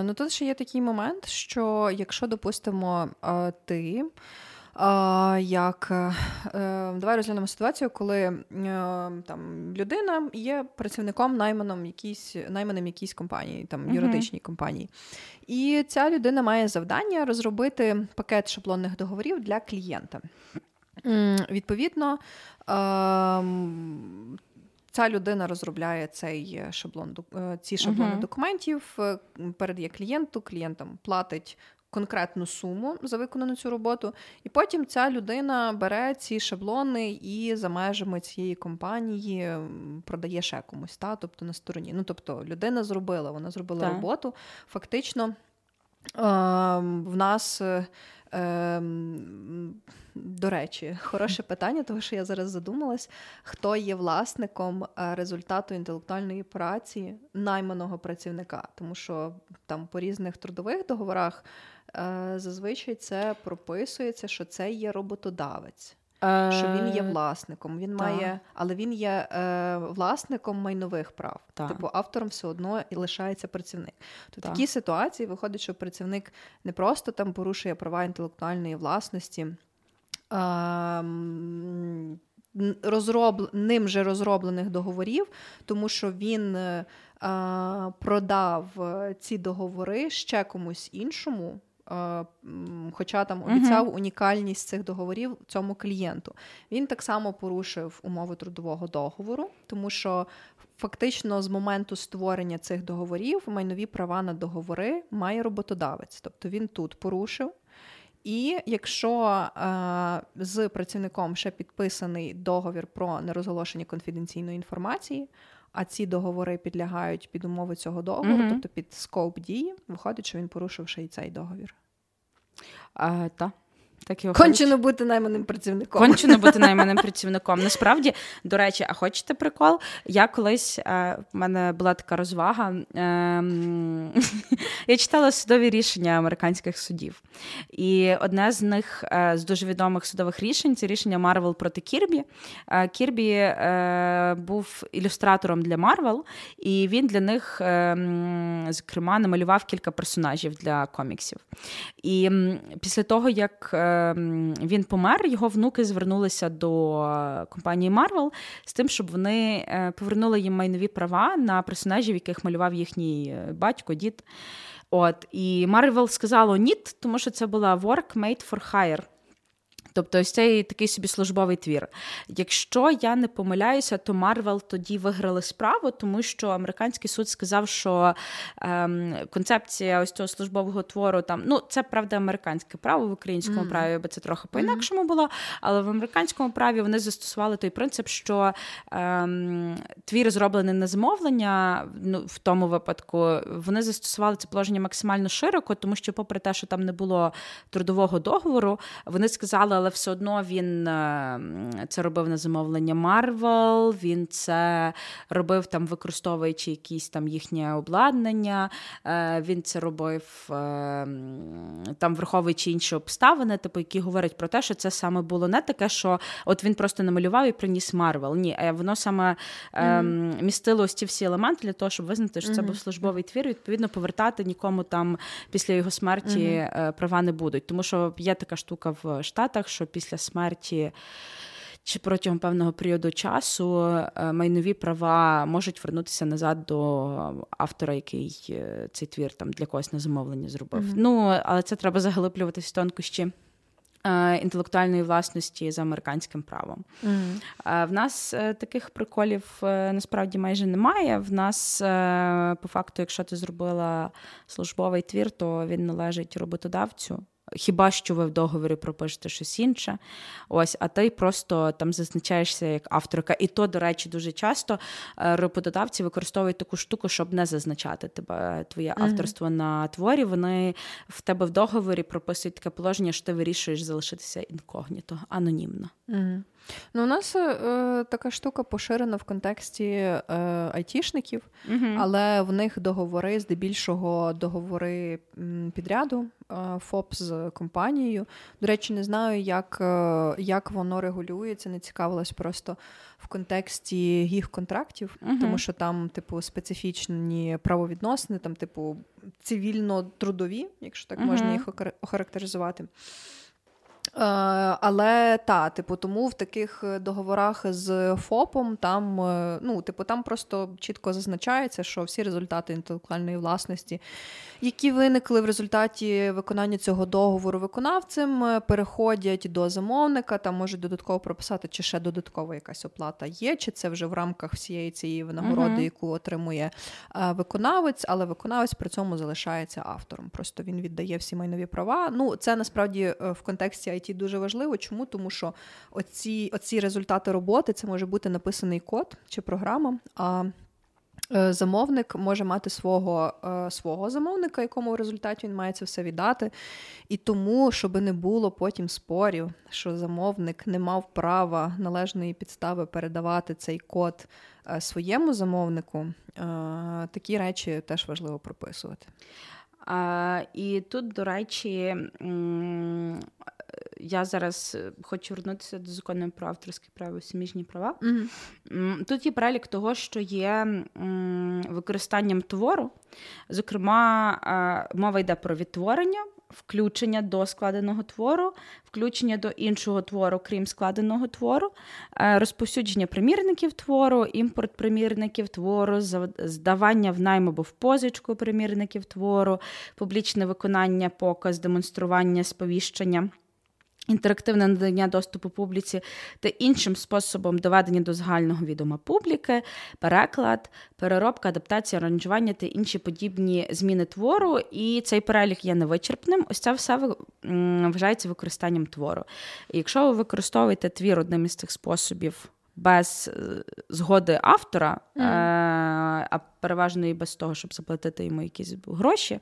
Speaker 2: Ну тут ще є такий момент, що якщо, допустимо, е, ти. Як е, давай розглянемо ситуацію, коли там людина є працівником найманим якійсь найманим якійсь компанії, там юридичній uh-huh. компанії, і ця людина має завдання розробити пакет шаблонних договорів для клієнта. Відповідно, ем, Ця людина розробляє цей е, шаблон е, ці шаблони uh-huh. документів, е, передає клієнту, клієнтам платить конкретну суму за виконану цю роботу, і потім ця людина бере ці шаблони і за межами цієї компанії продає ще комусь, та, тобто на стороні. Ну тобто людина зробила, вона зробила так. роботу. Фактично е, в нас. Ем, до речі, хороше питання, тому що я зараз задумалась, хто є власником е, результату інтелектуальної праці найманого працівника, тому що там по різних трудових договорах е, зазвичай це прописується, що це є роботодавець. Що він є е, власником, він та. має, але він є е, власником майнових прав. Та. Типу автором все одно і лишається працівник. То в такій ситуації виходить, що працівник не просто там порушує права інтелектуальної власності. Е, розроб... ним же розроблених договорів, тому що він е, продав ці договори ще комусь іншому. Е, хоча там обіцяв uh-huh. унікальність цих договорів цьому клієнту. Він так само порушив умови трудового договору, тому що фактично з моменту створення цих договорів майнові права на договори має роботодавець. Тобто він тут порушив. І якщо е, з працівником ще підписаний договір про нерозголошення конфіденційної інформації, а ці договори підлягають під умови цього договору, mm-hmm. тобто під скоп дії, виходить, що він порушив ще й цей договір.
Speaker 3: А, Так. Так
Speaker 2: його Кончено бути найманим працівником.
Speaker 3: Кончено бути найманим працівником. Насправді, до речі, а хочете прикол? Я колись е, в мене була така розвага. Е, я читала судові рішення американських судів. І одне з них е, з дуже відомих судових рішень це рішення Марвел проти Кірбі. Е, Кірбі е, був ілюстратором для Марвел, і він для них, е, зокрема, намалював кілька персонажів для коміксів. І після того, як Ем, він помер, його внуки звернулися до компанії Marvel з тим, щоб вони е, повернули їм майнові права на персонажів, яких малював їхній е, батько, дід. От і Марвел сказало ні, тому що це була work made for hire. Тобто, ось цей такий собі службовий твір. Якщо я не помиляюся, то Марвел тоді виграли справу, тому що американський суд сказав, що ем, концепція ось цього службового твору там, ну це правда американське право в українському mm-hmm. праві, бо це трохи по-інакшому було. Але в американському праві вони застосували той принцип, що ем, твір зроблений на замовлення, ну в тому випадку вони застосували це положення максимально широко, тому що, попри те, що там не було трудового договору, вони сказали але все одно він е, це робив на замовлення Марвел, він це робив там, використовуючи якісь там їхнє обладнання, е, він це робив е, там, враховуючи інші обставини, типу, які говорять про те, що це саме було не таке, що от він просто намалював і приніс Марвел. Ні, а воно саме mm-hmm. містило ось ці всі елементи для того, щоб визнати, що це mm-hmm. був службовий твір, відповідно, повертати нікому там після його смерті mm-hmm. права не будуть. Тому що є така штука в Штатах що після смерті чи протягом певного періоду часу е, майнові права можуть вернутися назад до автора, який е, цей твір там для когось на замовлення зробив. Mm-hmm. Ну але це треба заглиблюватися в тонкощі. Е, інтелектуальної власності за американським правом. Mm-hmm. В нас таких приколів насправді майже немає. В нас, по факту, якщо ти зробила службовий твір, то він належить роботодавцю. Хіба що ви в договорі пропишете щось інше? Ось, а ти просто там зазначаєшся як авторка. І то, до речі, дуже часто е, роботодавці використовують таку штуку, щоб не зазначати тебе твоє авторство mm-hmm. на творі. Вони в тебе в договорі прописують таке положення, що ти вирішуєш залишитися інкогніто, анонімно.
Speaker 2: Mm-hmm. Ну, У нас е, така штука поширена в контексті е, айтішників, uh але в них договори, здебільшого, договори підряду е, ФОП з компанією. До речі, не знаю, як е, як воно регулюється, не цікавилась просто в контексті їх контрактів, uh тому що там, типу, специфічні правовідносини, там, типу, цивільно-трудові, якщо так uh можна їх охарактеризувати. Е, але та, типу, тому в таких договорах з ФОПом там, е, ну, типу, там просто чітко зазначається, що всі результати інтелектуальної власності, які виникли в результаті виконання цього договору виконавцем, е, переходять до замовника, там можуть додатково прописати, чи ще додаткова якась оплата є, чи це вже в рамках всієї цієї винагороди, uh яку отримує виконавець, але виконавець при цьому залишається автором. Просто він віддає всі майнові права. Ну, це насправді в контексті IT дуже важливо. Чому? Тому що оці, оці результати роботи це може бути написаний код чи програма. а е, Замовник може мати свого е, свого замовника, якому в результаті він має це все віддати. І тому, щоб не було потім спорів, що замовник не мав права належної підстави передавати цей код е, своєму замовнику, такі речі теж важливо прописувати.
Speaker 3: А, І тут, до речі, я зараз е, хочу вернутися до закону про авторські права і суміжні права. Mm-hmm. Тут є перелік того, що є використанням твору. Зокрема, мова йде про відтворення. Включення до складеного твору, включення до іншого твору, крім складеного твору, е, розповсюдження примірників твору, імпорт примірників твору, здавання в найм або в позичку примірників твору, публічне виконання, показ, демонстрування, сповіщення. Інтерактивне надання доступу публіці та іншим способом доведення до загального відома публіки, переклад, переробка, адаптація, аранжування та інші подібні зміни твору. І цей перелік є невичерпним. Ось це все вважається використанням твору. І якщо ви використовуєте твір одним із цих способів без е, згоди автора, mm. а переважно і без того, щоб заплатити йому якісь гроші,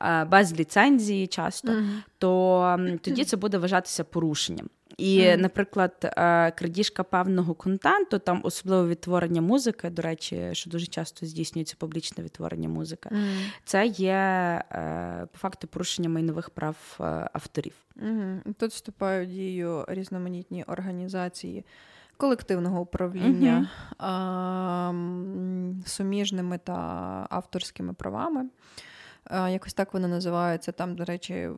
Speaker 3: е, без ліцензії часто, mm. то тоді це буде вважатися порушенням. І, mm. наприклад, крадіжка певного контенту, там особливо відтворення музики, до речі, що дуже часто здійснюється публічне відтворення музики, mm. це є по факту порушення майнових прав авторів.
Speaker 2: Тут вступають в дію різноманітні організації колективного управління mm-hmm. суміжними та авторськими правами. Якось так вони називаються. Там, до речі,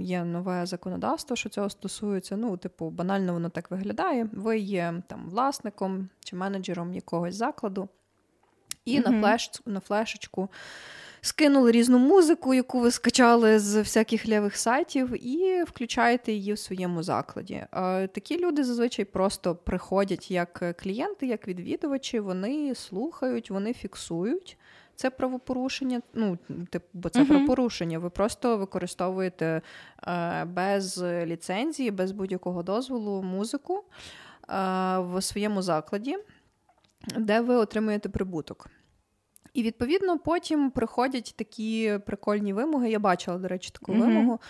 Speaker 2: є нове законодавство, що цього стосується. Ну, типу, банально воно так виглядає. Ви є там власником чи менеджером якогось закладу, і mm-hmm. на флеш, на флешечку скинули різну музику, яку ви скачали з всяких лівих сайтів, і включаєте її в своєму закладі. Такі люди зазвичай просто приходять як клієнти, як відвідувачі, вони слухають, вони фіксують. Це правопорушення, ну типу, бо це uh-huh. про порушення. Ви просто використовуєте е, без ліцензії, без будь-якого дозволу музику е, в своєму закладі, де ви отримуєте прибуток. І відповідно потім приходять такі прикольні вимоги. Я бачила, до речі, таку mm-hmm. вимогу.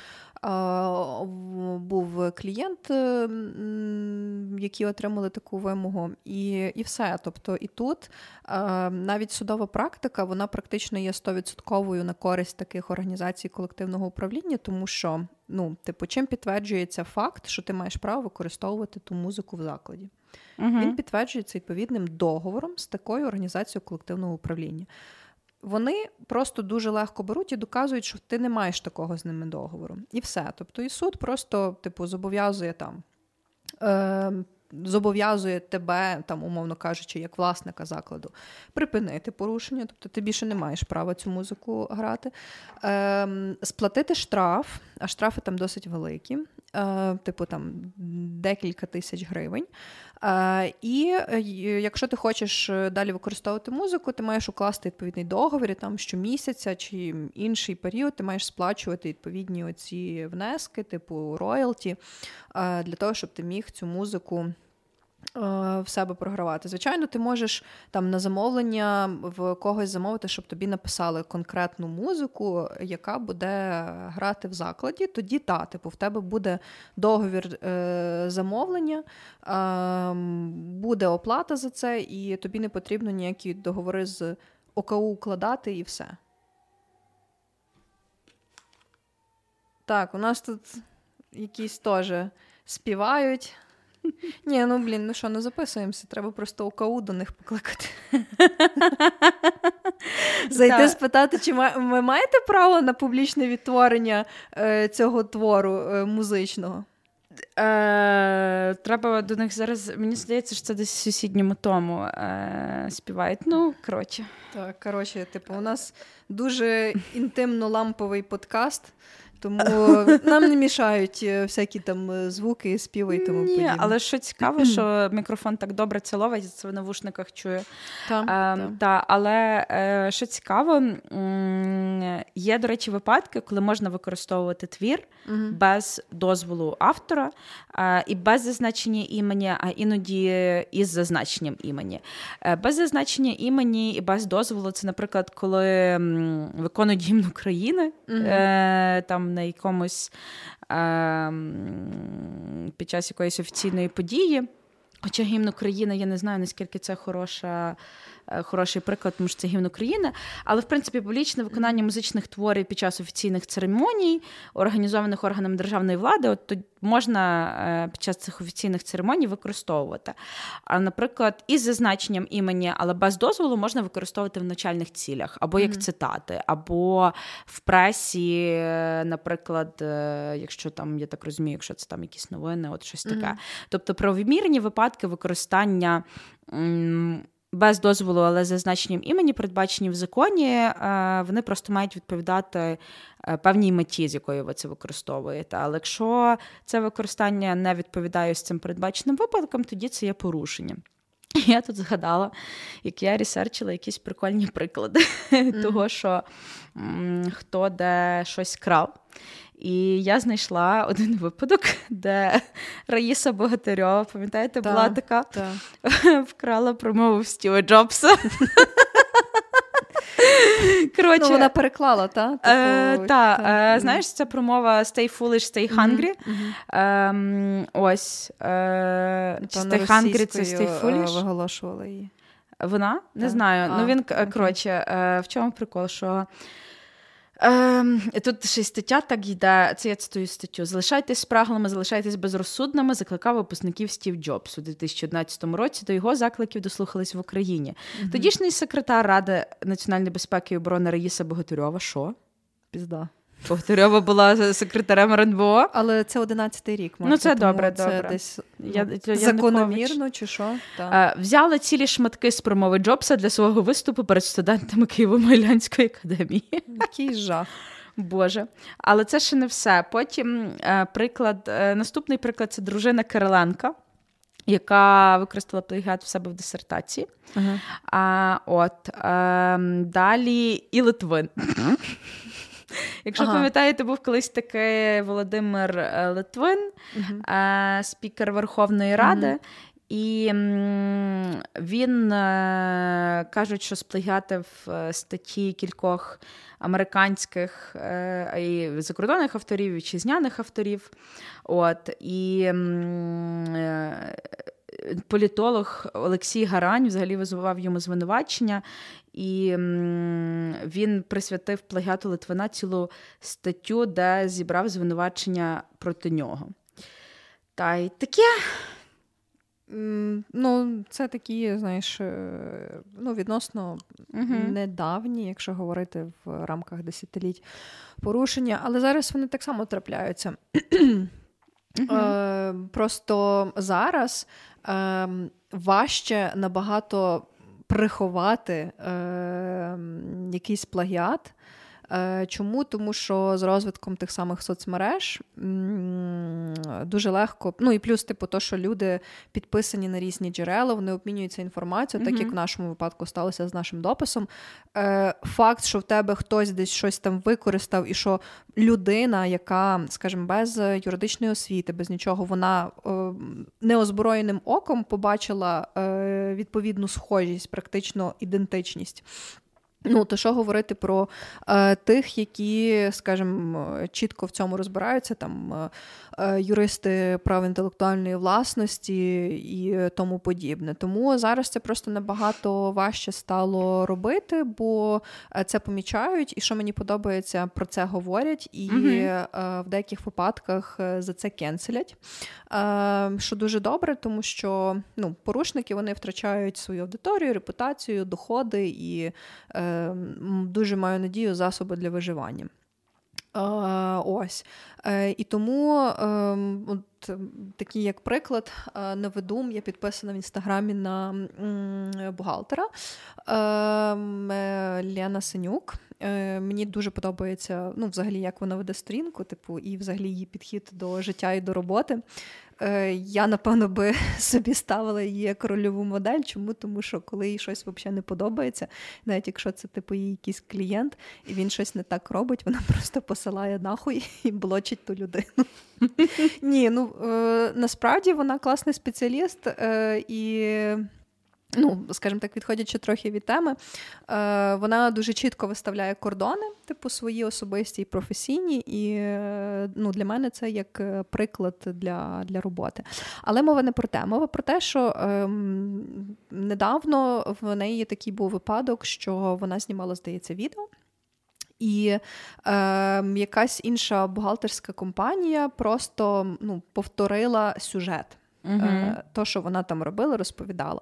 Speaker 2: А, Був клієнт, які отримали таку вимогу, і і все. Тобто, і тут а, навіть судова практика вона практично є 100% на користь таких організацій колективного управління, тому що ну, типу, чим підтверджується факт, що ти маєш право використовувати ту музику в закладі. Угу. Він підтверджується відповідним договором з такою організацією колективного управління. Вони просто дуже легко беруть і доказують, що ти не маєш такого з ними договору. І все. Тобто, і суд просто, типу, зобов'язує там. Е, зобов'язує тебе, там, умовно кажучи, як власника закладу, припинити порушення, тобто ти більше не маєш права цю музику грати, е, сплатити штраф, а штрафи там досить великі, е, типу там декілька тисяч гривень. Е, і е, якщо ти хочеш е, далі використовувати музику, ти маєш укласти відповідний договір, і там щомісяця чи інший період ти маєш сплачувати відповідні оці внески, типу роялті, для того, щоб ти міг цю музику. В себе програвати. Звичайно, ти можеш там на замовлення в когось замовити, щоб тобі написали конкретну музику, яка буде грати в закладі. Тоді та, типу, в тебе буде договір е, замовлення, е, буде оплата за це, і тобі не потрібно ніякі договори з ОКУ укладати і все. Так, у нас тут якісь теж співають. Ні, ну блін, ну що, не записуємося, треба просто УКУ до них покликати. Зайти спитати, чи ви маєте право на публічне відтворення е, цього твору е, музичного?
Speaker 3: Е, Треба до них зараз. Мені здається, що це десь в сусідньому тому е, співають. Ну, коротше.
Speaker 2: Так, коротше, типу, у нас дуже інтимно ламповий подкаст. Тому нам не мішають е, всякі там е, звуки, співи і тому подібне.
Speaker 3: Але що цікаво, що мікрофон так добре це ловить, це в навушниках чую. Та, е, та. Але е, що цікаво, є, до речі, випадки, коли можна використовувати твір угу. без дозволу автора е, і без зазначення імені, а іноді із зазначенням імені. Е, без зазначення імені і без дозволу це, наприклад, коли виконують гімн України. Угу. там на якомусь е, під час якоїсь офіційної події. Хоча гімн України, я не знаю, наскільки це хороша хороший приклад, тому що це гімн України. Але в принципі публічне виконання музичних творів під час офіційних церемоній, організованих органами державної влади, от тут можна е, під час цих офіційних церемоній використовувати. А, наприклад, із зазначенням імені, але без дозволу можна використовувати в навчальних цілях, або як mm-hmm. цитати, або в пресі, е, наприклад, якщо там, я так розумію, якщо це там якісь новини, от щось таке. Mm-hmm. Тобто правомірні випадки використання без дозволу, але за значенням імені, передбачені в законі, е, вони просто мають відповідати е, певній меті, з якою ви це використовуєте. Але якщо це використання не відповідає з цим передбаченим випадком, тоді це є порушення. Я тут згадала, як я ресерчила якісь прикольні приклади mm-hmm. того, що м, хто де щось крав. І я знайшла один випадок, де Раїса Богатирьова, пам'ятаєте, та, була така та. вкрала промову Стіва Джобса.
Speaker 2: Коротше, ну, Вона переклала, та? Типу,
Speaker 3: е, та, та. Е, знаєш, ця промова Stay foolish, stay hungry. Mm-hmm. Е, ось. Е,
Speaker 2: Stay hungry, це stay foolish. виголошувала її.
Speaker 3: Вона? Не знаю. Ну, а, ну він, коротше, е, в чому прикол, що Ем, Тут ще й стаття так йде. Це я цитую статтю. Залишайтесь спраглими, залишайтесь безрозсудними. Закликав випускників Стів Джобс у 2011 році. До його закликів дослухались в Україні. mm Тодішній секретар Ради національної безпеки і оборони Раїса Богатирьова. Що?
Speaker 2: Пізда.
Speaker 3: Богатирьова була секретарем РНБО.
Speaker 2: Але це 11-й рік.
Speaker 3: Марта, ну, це добре, це добре.
Speaker 2: Десь я, я закономірно чи що? Так.
Speaker 3: Е, взяла цілі шматки з промови Джобса для свого виступу перед студентами Києво-Могилянської академії.
Speaker 2: Який жах.
Speaker 3: Боже. Але це ще не все. Потім е, приклад, е, наступний приклад це дружина Кириленка. Яка використала плагіат в себе в дисертації. Uh-huh. А, от, е, Далі і Литвин. Якщо ага. пам'ятаєте, був колись такий Володимир е, Литвин, угу. спікер Верховної Ради. Угу. І він е, кажуть, що сплагіатив статті кількох американських і закордонних авторів, вітчизняних авторів. От, І політолог Олексій Гарань взагалі визивав йому звинувачення, і він присвятив плагіату Литвина цілу статтю, де зібрав звинувачення проти нього. Та й таке.
Speaker 2: Ну, це такі, знаєш, е, ну, відносно uh недавні, якщо говорити в рамках десятиліть порушення, але зараз вони так само трапляються. Е, Просто зараз е, важче набагато приховати е, якийсь плагіат. Е, чому? Тому що з розвитком тих самих соцмереж дуже легко. Ну і плюс, типу, то, що люди підписані на різні джерела, вони обмінюються інформацією, так як в нашому випадку сталося з нашим дописом. Е, факт, що в тебе хтось десь щось там використав, і що людина, яка, скажімо, без юридичної освіти, без нічого, вона неозброєним оком побачила е, відповідну схожість, практично ідентичність. Ну, то що говорити про е, тих, які, скажімо, чітко в цьому розбираються, там е, е, юристи прав інтелектуальної власності і тому подібне. Тому зараз це просто набагато важче стало робити, бо е, це помічають, і що мені подобається, про це говорять, і mm в деяких випадках е, за це кенселять. Що дуже добре, тому що ну, порушники вони втрачають свою аудиторію, репутацію, доходи і дуже маю надію засоби для виживання. Ось. Е, і тому ем, от, такий як приклад е, наведу, я підписана в інстаграмі на бухгалтера ем, е, Лена Синюк. Мені дуже подобається ну, взагалі, як вона веде сторінку, типу, і взагалі її підхід до життя і до роботи. Е, я, напевно, би собі ставила її як рольову модель. Чому? Тому що коли їй щось взагалі не подобається, навіть якщо це типу її якийсь клієнт, і він щось не так робить, вона просто посилає нахуй і блочить ту людину. Ні, ну е, насправді вона класний спеціаліст е, і. Ну, скажімо так, відходячи трохи від теми, е, вона дуже чітко виставляє кордони, типу свої особисті і професійні, і е, ну, для мене це як е, приклад для для роботи. Але мова не про те. Мова про те, що е, недавно в неї такий був випадок, що вона знімала, здається, відео. І е, якась інша бухгалтерська компанія просто ну, повторила сюжет, uh е, то, що вона там робила, розповідала.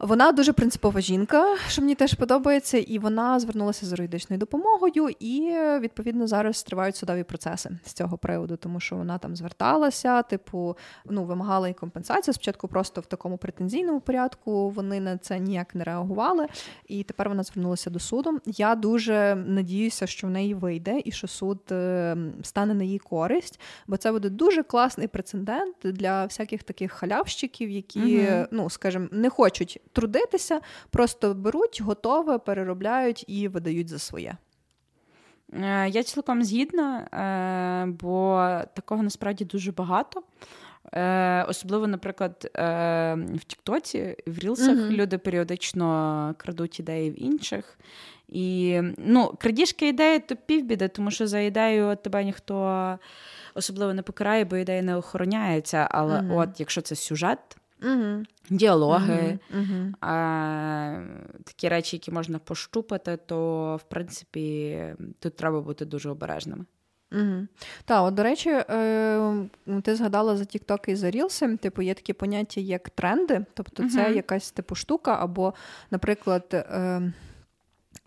Speaker 2: Вона дуже принципова жінка, що мені теж подобається, і вона звернулася з юридичною допомогою, і відповідно зараз тривають судові процеси з цього приводу, тому що вона там зверталася, типу, ну вимагала і компенсацію. Спочатку просто в такому претензійному порядку вони на це ніяк не реагували, і тепер вона звернулася до суду. Я дуже надіюся, що в неї вийде і що суд е, стане на її користь, бо це буде дуже класний прецедент для всяких таких халявщиків, які, угу. ну скажімо, не хочуть трудитися, просто беруть, готове, переробляють і видають за своє.
Speaker 3: Е, я цілком згідна, е, бо такого насправді дуже багато. Е, особливо, наприклад, в Тіктоці, в Рілсах mm-hmm. люди періодично крадуть ідеї в інших. І ну, крадіжки ідеї то півбіди, тому що за ідею тебе ніхто особливо не покарає, бо ідея не охороняється. Але mm-hmm. от якщо це сюжет, Угу. Діалоги, угу. а, такі речі, які можна пощупати, то в принципі тут треба бути дуже обережними.
Speaker 2: Угу. Так, от, до речі, е, ти згадала за TikTok і за Рілси, типу, є такі поняття, як тренди, тобто це якась типу штука, або, наприклад, е,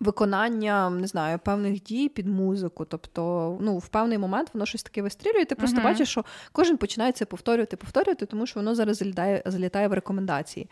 Speaker 2: виконання не знаю, певних дій під музику. Тобто, ну, в певний момент воно щось таке вистрілює. Ти просто uh-huh. бачиш, що кожен починає це повторювати, повторювати, тому що воно зараз залітає, залітає в рекомендації.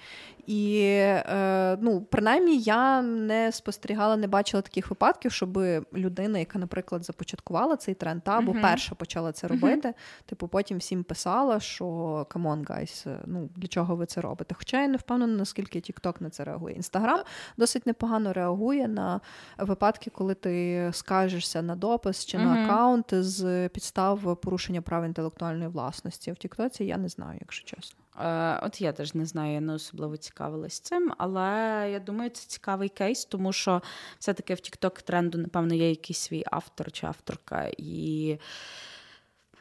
Speaker 2: І е, ну, принаймні я не спостерігала, не бачила таких випадків, щоб людина, яка, наприклад, започаткувала цей тренд, та, або uh-huh. перша почала це робити, uh-huh. типу, потім всім писала, що come on, guys, ну для чого ви це робите? Хоча я не впевнена, наскільки TikTok на це реагує. Інстаграм досить непогано реагує на випадки, коли ти скажешся на допис чи на аккаунт з підстав порушення прав інтелектуальної власності. В Тіктоці я не знаю, якщо чесно.
Speaker 3: Е, От я теж не знаю, я не особливо цікавилась цим, але я думаю, це цікавий кейс, тому що все-таки в TikTok тренду, напевно, є якийсь свій автор чи авторка. І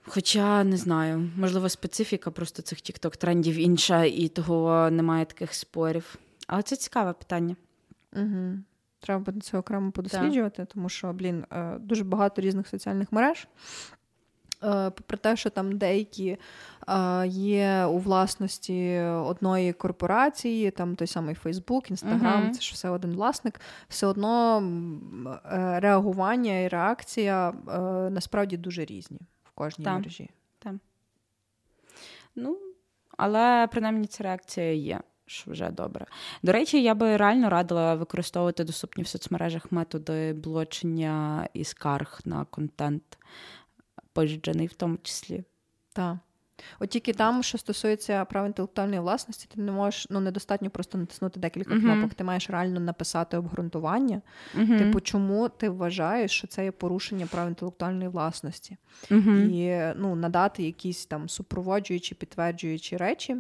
Speaker 3: Хоча не знаю, можливо, специфіка просто цих TikTok трендів інша, і того немає таких спорів. Але це цікаве питання.
Speaker 2: Угу. Треба буде це окремо подосліджувати, тому що, блін, е, дуже багато різних соціальних мереж. Е, попри те, що там деякі е, є у власності одної корпорації, там той самий Фейсбук, Інстаграм, uh-huh. це ж все один власник, все одно реагування і реакція насправді дуже різні в кожній
Speaker 3: так.
Speaker 2: мережі.
Speaker 3: Так. Ну, але принаймні ця реакція є. Що вже добре. До речі, я би реально радила використовувати доступні в соцмережах методи блочення і скарг на контент, пожиджений в тому числі.
Speaker 2: Так. От тільки там, що стосується прав інтелектуальної власності, ти не можеш ну недостатньо просто натиснути декілька uh-huh. кнопок. Ти маєш реально написати обґрунтування. Uh-huh. Типу, чому ти вважаєш, що це є порушення прав інтелектуальної власності, uh-huh. і ну надати якісь там супроводжуючі, підтверджуючі речі,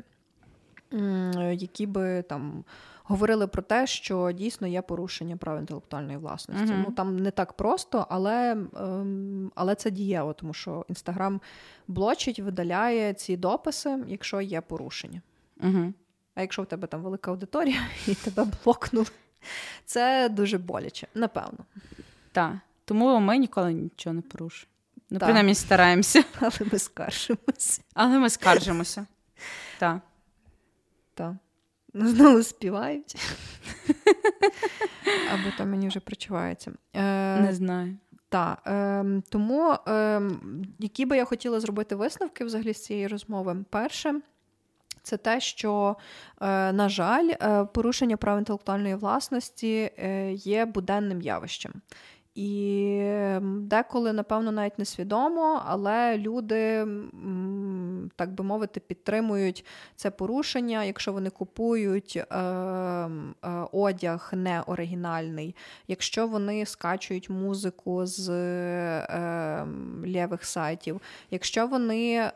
Speaker 2: які би там говорили про те, що дійсно є порушення прав інтелектуальної власності. Uh-huh. Ну там не так просто, але ем, але це дієво, тому що інстаграм блочить, видаляє ці дописи, якщо є порушення.
Speaker 3: Uh-huh.
Speaker 2: А якщо в тебе там велика аудиторія і тебе блокнули, це дуже боляче, напевно.
Speaker 3: Так. Тому ми ніколи нічого не порушуємо. Ну, принаймні стараємося.
Speaker 2: Але ми скаржимося.
Speaker 3: Але ми скаржимося. Так.
Speaker 2: Так. Ну, знову співають. Або там мені вже причувається.
Speaker 3: Е, Не знаю.
Speaker 2: Так, е, тому е, які би я хотіла зробити висновки взагалі з цієї розмови? Перше, це те, що, е, на жаль, е, порушення прав інтелектуальної власності е, є буденним явищем. І деколи, напевно, навіть несвідомо, але люди, так би мовити, підтримують це порушення, якщо вони купують е, е, одяг не оригінальний, якщо вони скачують музику з е, лівих сайтів, якщо вони е,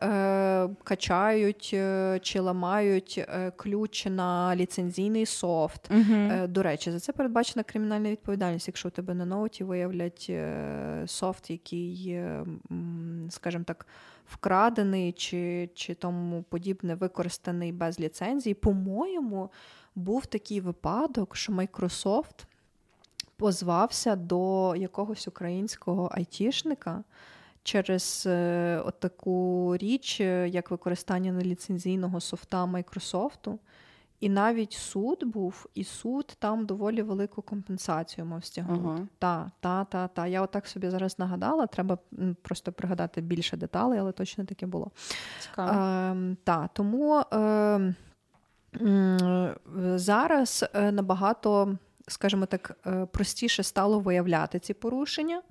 Speaker 2: качають е, чи ламають е, ключ на ліцензійний софт.
Speaker 3: Угу.
Speaker 2: До речі, за це передбачена кримінальна відповідальність, якщо у тебе на ноуті виявляється виявлять е, софт, який, скажімо так, вкрадений чи чи тому подібне, використаний без ліцензії. По-моєму, був такий випадок, що Microsoft позвався до якогось українського айтішника. Через е, таку річ, е, як використання неліцензійного софта Майкрософту, і навіть суд був, і суд там доволі велику компенсацію мав стягнути. Ага. Та, та, та, та. Я отак собі зараз нагадала. Треба просто пригадати більше деталей, але точно таке було.
Speaker 3: Цікаво.
Speaker 2: Е, та, Тому е, зараз е, набагато скажімо так, е, простіше стало виявляти ці порушення,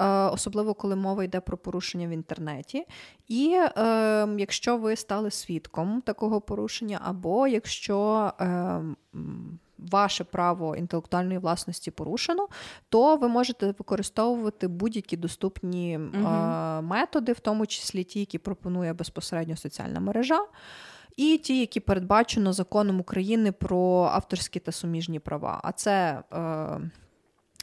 Speaker 2: е, особливо коли мова йде про порушення в інтернеті. І е, якщо ви стали свідком такого порушення, або якщо е, ваше право інтелектуальної власності порушено, то ви можете використовувати будь-які доступні угу. методи, в тому числі ті, які пропонує безпосередньо соціальна мережа і ті, які передбачено законом України про авторські та суміжні права. А це е,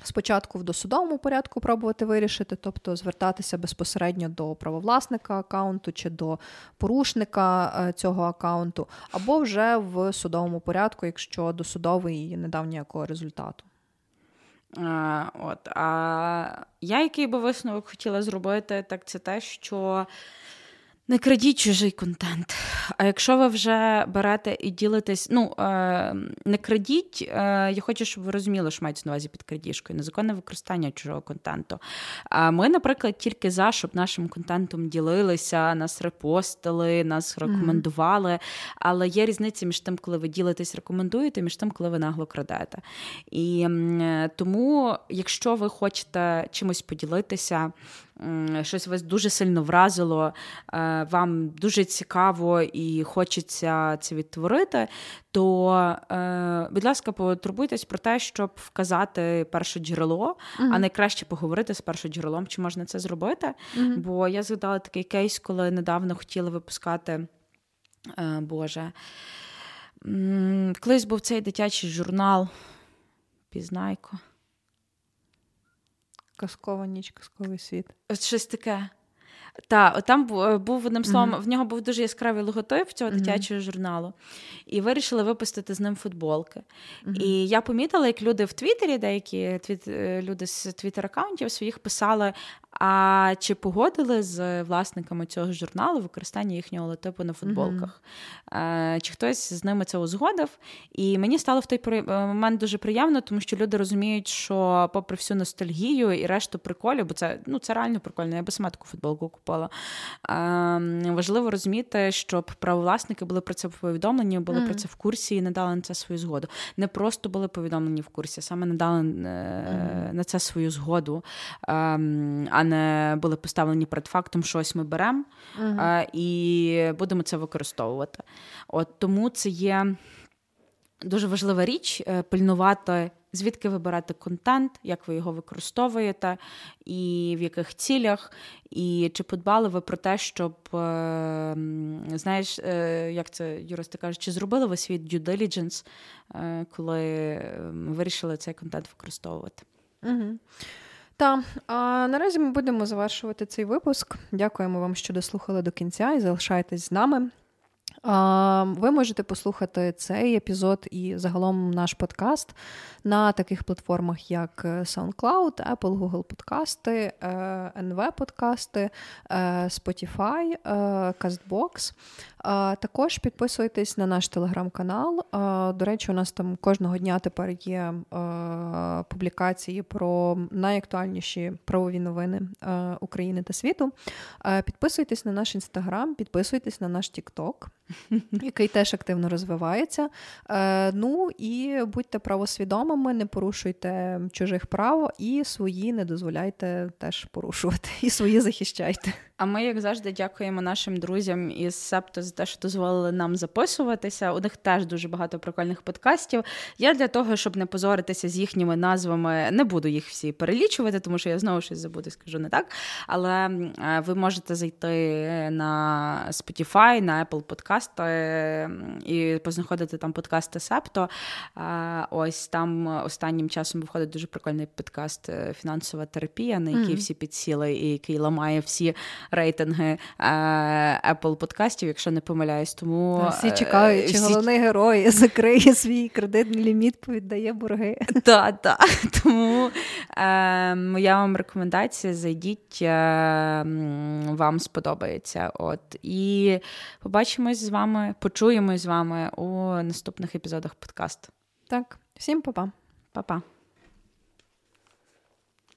Speaker 2: спочатку в досудовому порядку пробувати вирішити, тобто звертатися безпосередньо до правовласника аккаунту чи до порушника е, цього аккаунту, або вже в судовому порядку, якщо досудовий не дав ніякого результату.
Speaker 3: А, от, а я який би висновок хотіла зробити, так це те, що не крадіть чужий контент. А якщо ви вже берете і ділитесь, ну е, не крадіть, е, я хочу, щоб ви розуміли, що мається на увазі під крадіжкою, незаконне використання чужого контенту. А ми, наприклад, тільки за, щоб нашим контентом ділилися, нас репостили, нас рекомендували. Mm-hmm. Але є різниця між тим, коли ви ділитесь, рекомендуєте, між тим, коли ви нагло крадете. І е, тому, якщо ви хочете чимось поділитися, щось вас дуже сильно вразило, е, вам дуже цікаво і хочеться це відтворити, то, е, будь ласка, потурбуйтесь про те, щоб вказати перше джерело, uh а найкраще поговорити з першим джерелом, чи можна це зробити. uh Бо я згадала такий кейс, коли недавно хотіли випускати, е, Боже. Колись був цей дитячий журнал Пізнайко.
Speaker 2: Казкова ніч, казковий світ.
Speaker 3: Щось таке. Так, там е, був одним словом, mm-hmm. в нього був дуже яскравий логотип цього mm-hmm. дитячого журналу, і вирішили випустити з ним футболки. Mm-hmm. І я помітила, як люди в Твіттері, деякі твіт, е, люди з твіттер-аккаунтів своїх писали: а чи погодили з власниками цього журналу використання їхнього логотипу на футболках? Mm-hmm. Чи хтось з ними це узгодив? І мені стало в той момент дуже приємно, тому що люди розуміють, що, попри всю ностальгію і решту приколів, бо це ну це реально прикольно. Я би сама таку футболку купила. Важливо розуміти, щоб правовласники були про це повідомлені, були mm-hmm. про це в курсі і надали на це свою згоду. Не просто були повідомлені в курсі, саме надали mm-hmm. на це свою згоду, а не були поставлені перед фактом, що ось ми беремо mm-hmm. і будемо це використовувати. От Тому це є дуже важлива річ е, пильнувати, звідки вибирати контент, як ви його використовуєте, і в яких цілях, і чи подбали ви про те, щоб е, знаєш, е, як це юристи кажуть, чи зробили ви свій due diligence, коли вирішили цей контент використовувати?
Speaker 2: Угу. Так, а наразі ми будемо завершувати цей випуск. Дякуємо вам, що дослухали до кінця і залишайтесь з нами. Ви можете послухати цей епізод і загалом наш подкаст на таких платформах, як е, SoundCloud, Apple, Google подкасти, NV подкасти, Spotify, CastBox. Також підписуйтесь на наш телеграм-канал. До речі, у нас там кожного дня тепер є публікації про найактуальніші правові новини України та світу. Підписуйтесь на наш інстаграм, підписуйтесь на наш Тікток, який теж активно розвивається. Ну і будьте правосвідомими, не порушуйте чужих прав і свої не дозволяйте теж порушувати, і свої захищайте.
Speaker 3: А ми, як завжди, дякуємо нашим друзям із Септо за те, що дозволили нам записуватися. У них теж дуже багато прикольних подкастів. Я для того, щоб не позоритися з їхніми назвами, не буду їх всі перелічувати, тому що я знову щось забуду, скажу не так. Але ви можете зайти на Spotify, на Apple подкасти і познаходити там подкасти Септо. Ось там останнім часом виходить дуже прикольний подкаст е, Фінансова терапія, на який mm. всі підсіли, і який ламає всі рейтинги е, Apple подкастів, якщо не помиляюсь. Тому
Speaker 2: всі чекають, чи всі... головний герой закриє свій кредитний ліміт, повіддає борги.
Speaker 3: Так, так. Тому е, моя вам рекомендація: зайдіть, е, вам сподобається. От і побачимось з вами, почуємось з вами у наступних епізодах подкасту.
Speaker 2: Так, всім па-па.
Speaker 3: Па-па.